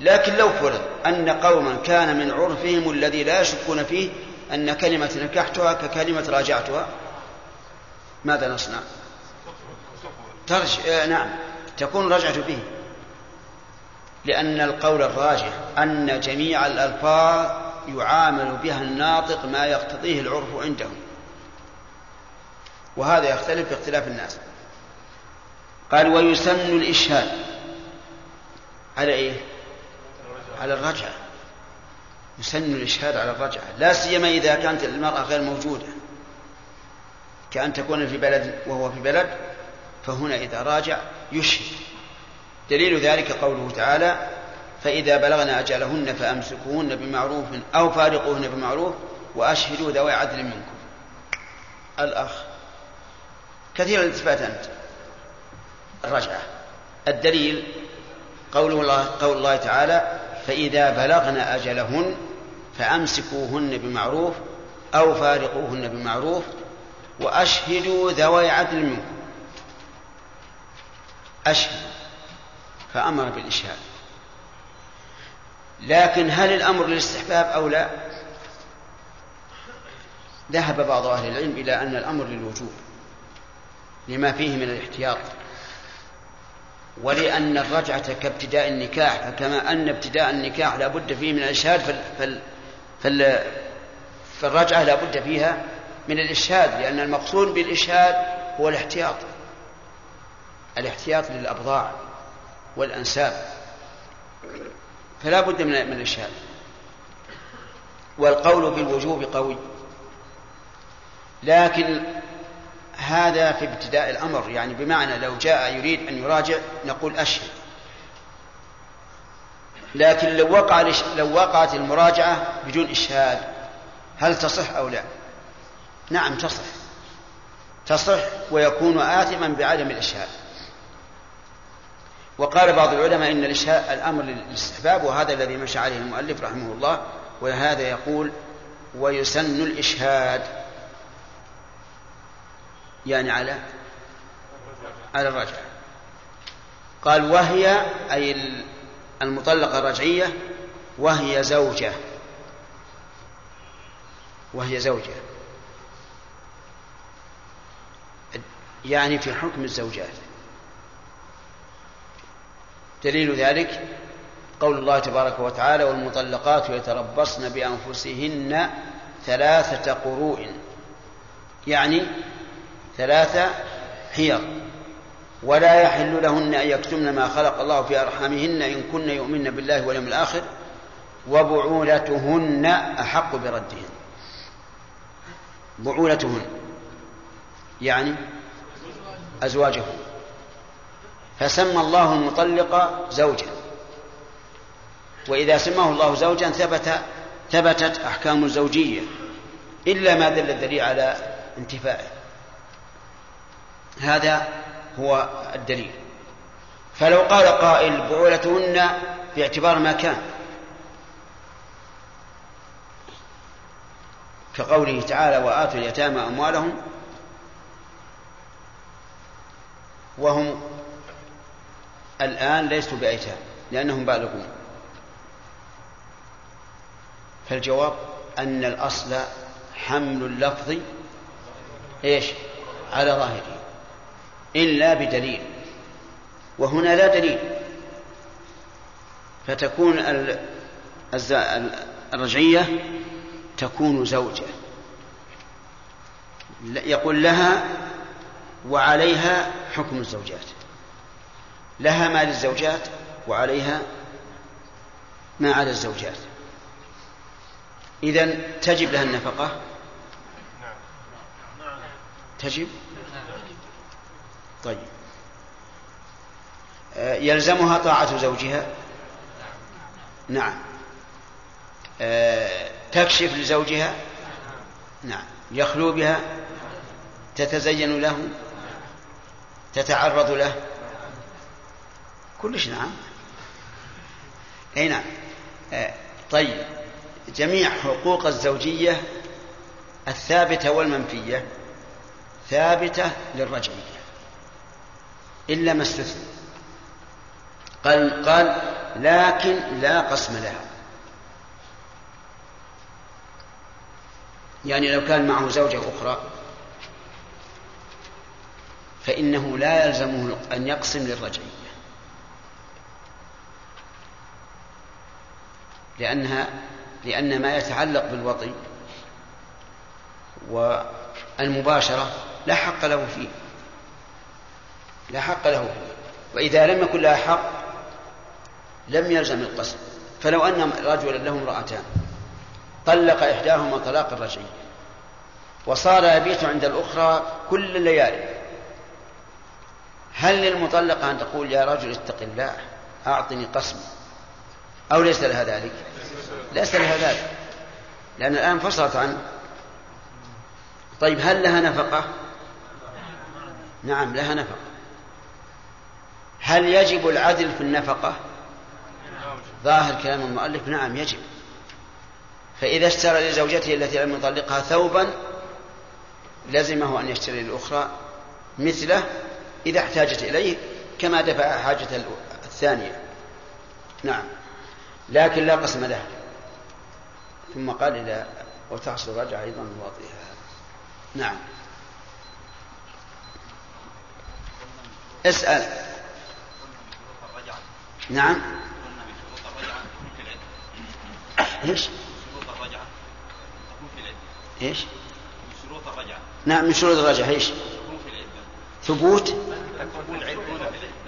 لكن لو فرض أن قوما كان من عرفهم الذي لا يشكون فيه أن كلمة نكحتها ككلمة راجعتها ماذا نصنع؟ ترج... آه نعم تكون رجعة به لأن القول الراجح أن جميع الألفاظ يعامل بها الناطق ما يقتضيه العرف عندهم. وهذا يختلف باختلاف الناس. قال ويسن الإشهاد. على إيه؟ على الرجعة. يسن الإشهاد على الرجعة. لا سيما إذا كانت المرأة غير موجودة. كأن تكون في بلد وهو في بلد فهنا إذا راجع يشهد. دليل ذلك قوله تعالى فإذا بلغن أجلهن فأمسكوهن بمعروف أو فارقوهن بمعروف وأشهدوا ذوي عدل منكم. الأخ كثير الالتفات أنت. الرجعة. الدليل قوله الله قول الله تعالى فإذا بلغن أجلهن فأمسكوهن بمعروف أو فارقوهن بمعروف وأشهدوا ذوي عدل منكم. أشهد فأمر بالإشهاد. لكن هل الأمر للاستحباب أو لا؟ ذهب بعض أهل العلم إلى أن الأمر للوجوب لما فيه من الاحتياط ولأن الرجعة كابتداء النكاح فكما أن ابتداء النكاح لا بد فيه من الإشهاد فال فال فال فالرجعة لا بد فيها من الإشهاد لأن المقصود بالإشهاد هو الاحتياط الاحتياط للأبضاع. والأنساب. فلا بد من من الإشهاد. والقول بالوجوب قوي. لكن هذا في ابتداء الأمر. يعني بمعنى لو جاء يريد أن يراجع نقول أشهد. لكن لو وقع لو وقعت المراجعة بدون إشهاد هل تصح أو لا؟ نعم تصح. تصح ويكون آثما بعدم الإشهاد. وقال بعض العلماء إن الأمر للاستحباب وهذا الذي مشى عليه المؤلف رحمه الله ولهذا يقول ويسن الإشهاد يعني على على الرجعة. قال وهي أي المطلقة الرجعية وهي زوجة وهي زوجة يعني في حكم الزوجات. دليل ذلك قول الله تبارك وتعالى والمطلقات يتربصن بأنفسهن ثلاثة قروء. يعني ثلاثة حيض. ولا يحل لهن أن يكتمن ما خلق الله في أرحامهن إن كن يؤمن بالله واليوم الآخر وبعولتهن أحق بردهن. بعولتهن. يعني أزواجهن. فسمى الله المطلقة زوجا. وإذا سماه الله زوجا ثبت ثبتت أحكام الزوجية إلا ما دل الدليل على انتفائه. هذا هو الدليل. فلو قال قائل بعولتهن باعتبار ما كان. كقوله تعالى وآتوا اليتامى أموالهم وهم الآن ليسوا بأيتام لأنهم بالغون. فالجواب أن الأصل حمل اللفظ إيش؟ على ظاهره. إلا بدليل. وهنا لا دليل. فتكون الرجعية تكون زوجة. يقول لها وعليها حكم الزوجات. لها ما للزوجات وعليها ما على الزوجات. إذا تجب لها النفقة؟ تجب؟ طيب. آه، يلزمها طاعة زوجها؟ نعم. آه، تكشف لزوجها؟ نعم. يخلو بها؟ تتزين له؟ تتعرض له؟ كلش نعم. أي نعم. آه، طيب. جميع حقوق الزوجية الثابتة والمنفية ثابتة للرجعية. إلا ما استثنى قال قال لكن لا قسم لها. يعني لو كان معه زوجة أخرى فإنه لا يلزمه أن يقسم للرجعية. لأنها لأن ما يتعلق بالوطي والمباشرة لا حق له فيه. لا حق له فيه. وإذا لم يكن لها حق لم يلزم القسم فلو أن رجلا له امرأتان طلق إحداهما طلاق الرجعي وصار يبيت عند الأخرى كل الليالي هل للمطلقة أن تقول يا رجل اتق الله أعطني قسم أو ليس لها ذلك؟ ليس لها ذلك لأن الآن فصلت عنه طيب هل لها نفقة؟ نعم لها نفقة. هل يجب العدل في النفقة؟ ظاهر كلام المؤلف نعم يجب. فإذا اشترى لزوجته التي لم يطلقها ثوبا لزمه أن يشتري للأخرى مثله إذا احتاجت إليه كما دفع حاجة الثانية. نعم. لكن لا قسم له ثم قال إذا وتحصل رجع أيضا واضحها نعم. اسأل. نعم. إيش؟ إيش؟ شروط الرجعة نعم من شروط الرجعة. إيش؟ ثبوت؟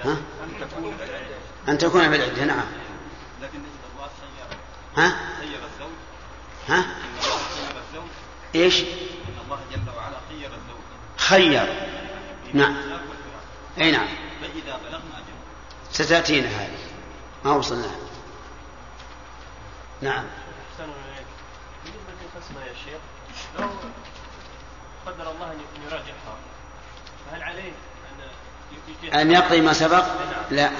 ها؟ أن تكون في العدة نعم. ها؟ ها؟ إيش؟ إن الله جل وعلا خير الزوج. خير. نعم. أي نعم. فإذا بلغنا أجل. ستأتينا هذه. ما وصلنا. نعم. بالنسبة للقسمة يا شيخ لو قدر الله أن يراجعها فهل عليه أن أن يقضي ما سبق؟ نعم. لا.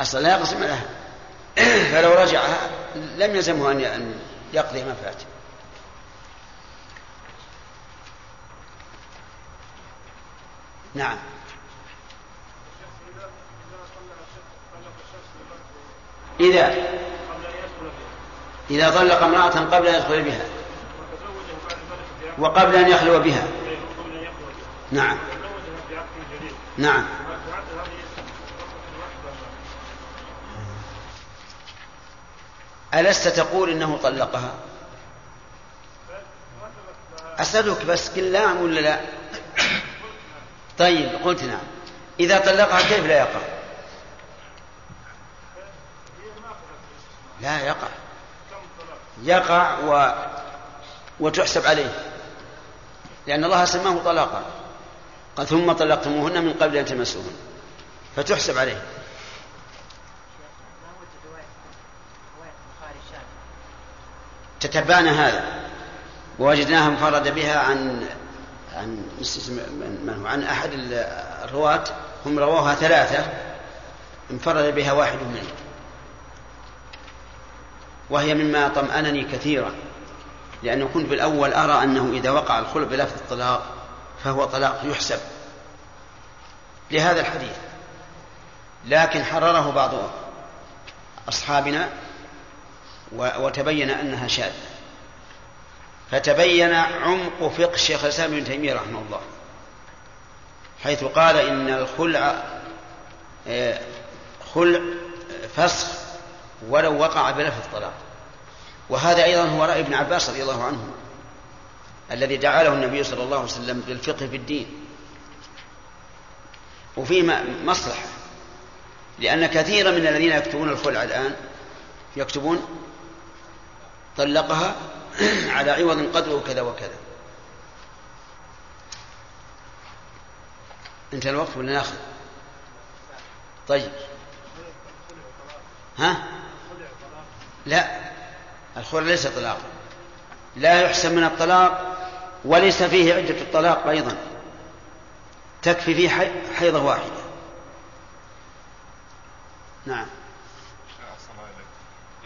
أصلا لا يقسم لها. فلو رجعها لم يلزمه أن يقضي ما فات. نعم. إذا إذا طلق امرأة قبل أن يدخل بها. وقبل أن يخلو بها. نعم. نعم. ألست تقول إنه طلقها؟ أسألك بس قل نعم ولا لا؟ طيب قلت نعم. إذا طلقها كيف لا يقع؟ لا يقع. يقع و... وتحسب عليه. لأن الله سماه طلاقا. قال ثم طلقتموهن من قبل أن تمسوهن. فتحسب عليه. تتبعنا هذا. ووجدناها انفرد بها عن عن من هو؟ عن أحد الرواة. هم رواها ثلاثة. انفرد بها واحد منهم وهي مما طمأنني كثيرا. لأنه كنت بالأول أرى أنه إذا وقع الخلع بلفظ الطلاق فهو طلاق يحسب. لهذا الحديث. لكن حرره بعض أصحابنا وتبين أنها شاذة. فتبين عمق فقه الشيخ الإسلام ابن تيمية رحمه الله حيث قال إن الخلع آه، خلع فسخ ولو وقع بلفظ الطلاق وهذا أيضا هو رأي ابن عباس رضي الله عنه الذي دعا له النبي صلى الله عليه وسلم للفقه في الدين. وفيه مصلحة لأن كثيرا من الذين يكتبون الخلع الآن يكتبون طلقها على عوض قدره كذا وكذا. انت الوقت ولا ناخذ؟ طيب. ها؟ لا. الخلع ليس طلاق. لا يحسن من الطلاق وليس فيه عدة الطلاق أيضا. تكفي فيه حيضة واحدة. نعم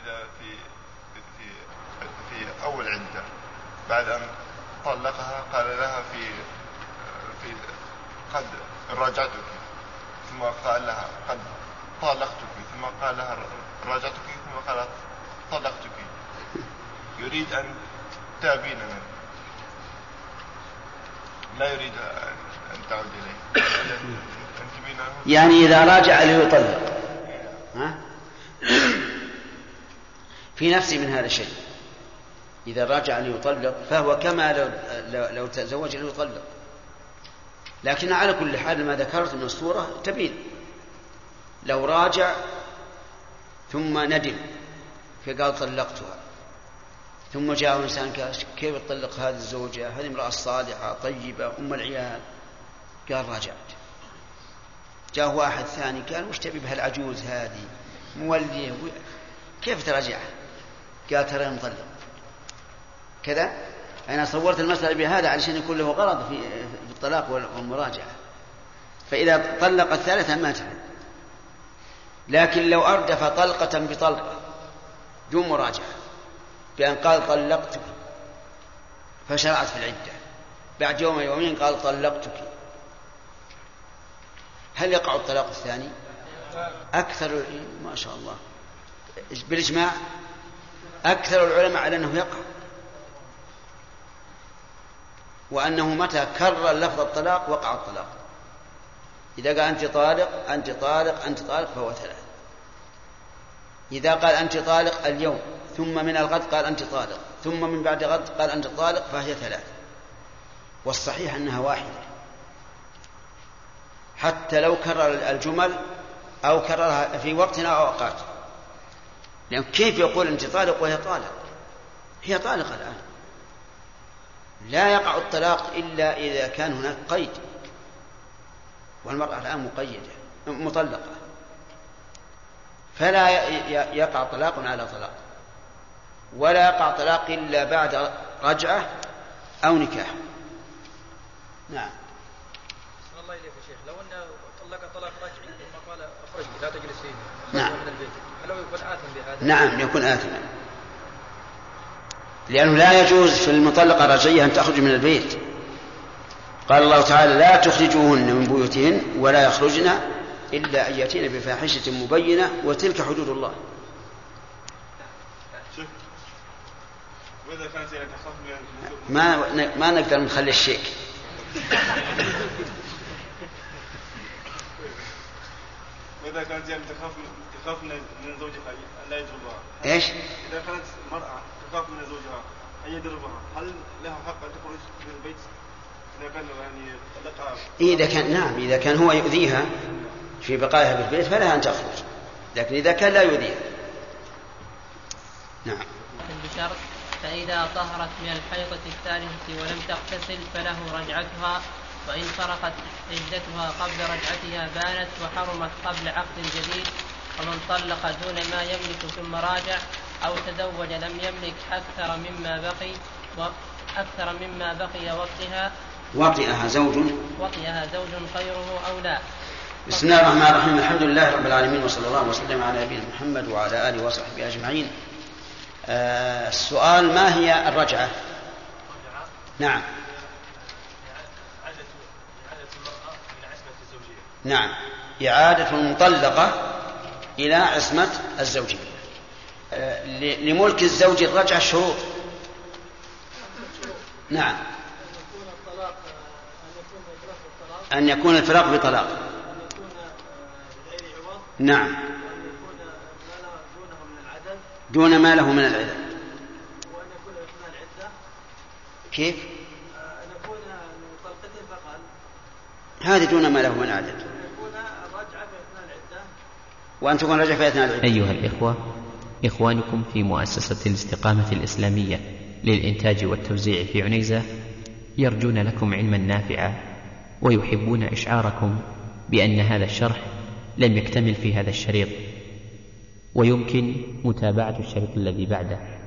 إذا في في في أول عدة بعد أن طلقها قال لها في في قد راجعتك ثم قال لها قد طلقتك ثم قال لها راجعتك ثم قال طلقتك. يريد أن تابين منه. لا يريد أن تعود إليه. يعني إذا راجع ليطلق ها؟ في نفسي من هذا الشيء. إذا راجع ليطلق فهو كما لو, لو تزوج ليطلق لكن على كل حال ما ذكرت من الصورة تبين. لو راجع ثم ندم فقال طلقتها. ثم جاء إنسان قال كيف تطلق هذه الزوجة؟ هذه امرأة صالحة طيبة أم العيال. قال راجعت. جاء واحد ثاني قال وش تبي بهالعجوز هذه؟ مولية كيف تراجعها؟ قال ترى مطلق. كذا؟ أنا صورت المسألة بهذا علشان يكون له غرض في الطلاق والمراجعة. فإذا طلق الثالثة ما تحل لكن لو أردف طلقة بطلقة دون مراجعة بأن قال طلقتك فشرعت في العدة. بعد يوم يومين قال طلقتك. هل يقع الطلاق الثاني؟ أكثر ما شاء الله. بالإجماع أكثر العلماء على أنه يقع. وأنه متى كرر لفظ الطلاق وقع الطلاق. إذا قال أنت طالق أنت طالق أنت طالق فهو ثلاث. إذا قال أنت طالق اليوم ثم من الغد قال أنت طالق ثم من بعد غد قال أنت طالق فهي ثلاث. والصحيح أنها واحدة. حتى لو كرر الجمل أو كررها في وقت أو أوقات. لأن كيف يقول أنت طالق وهي طالق؟ هي طالقة الآن. لا يقع الطلاق إلا إذا كان هناك قيد والمرأة الآن مقيدة مطلقة. فلا يقع طلاق على طلاق ولا يقع طلاق إلا بعد رجعة أو نكاح. نعم. الله إليك يا شيخ لو أنه طلق طلاق رجعي ثم قال اخرجي لا تجلسين نعم. من البيت هل هو يكون آثم بهذا؟ نعم يكون آثما. لأنه لا يجوز في المطلقة الرجعية أن تخرج من البيت. قال الله تعالى لا تخرجوهن من بيوتهن ولا يخرجن إلا أن يأتين بفاحشة مبينة وتلك حدود الله. ما ما نقدر نخلي الشيك. وإذا كانت يعني تخاف تخاف من زوجها أن لا يضربها إيش؟ إذا كانت المرأة تخاف من زوجها. أن يضربها هل لها حق أن تخرج من البيت؟ إذا كان يعني طلقها إذا كان نعم إذا كان هو يؤذيها في بقائها في البيت فلها أن تخرج. لكن إذا كان لا يؤذيها. نعم. بشرط فإذا طهرت من الحيضة الثالثة ولم تغتسل فله رجعتها وإن فرقت عدتها قبل رجعتها بانت وحرمت قبل عقد جديد ومن طلق دون ما يملك ثم راجع أو تزوج لم يملك أكثر مما بقي أكثر مما بقي وقتها. وطئها زوج. وطئها زوج خيره أو لا. بسم الله الرحمن الرحيم. الحمد لله رب العالمين وصلى الله وسلم على نبينا محمد وعلى آله وصحبه أجمعين. آه السؤال ما هي الرجعة؟ نعم. نعم. إعادة المطلقة إلى عصمة الزوجية. لملك الزوج الرجعة شروط. نعم. أن يكون الفراق بطلاق. نعم. دون ما له من العدة. كيف؟ هذه دون ما له من العدد وأن تكون رجعة في أثناء العدة. أيها الإخوة إخوانكم في مؤسسة الاستقامة الإسلامية للإنتاج والتوزيع في عنيزة يرجون لكم علما نافعا ويحبون إشعاركم بأن هذا الشرح لم يكتمل في هذا الشريط. ويمكن متابعة الشريط الذي بعده.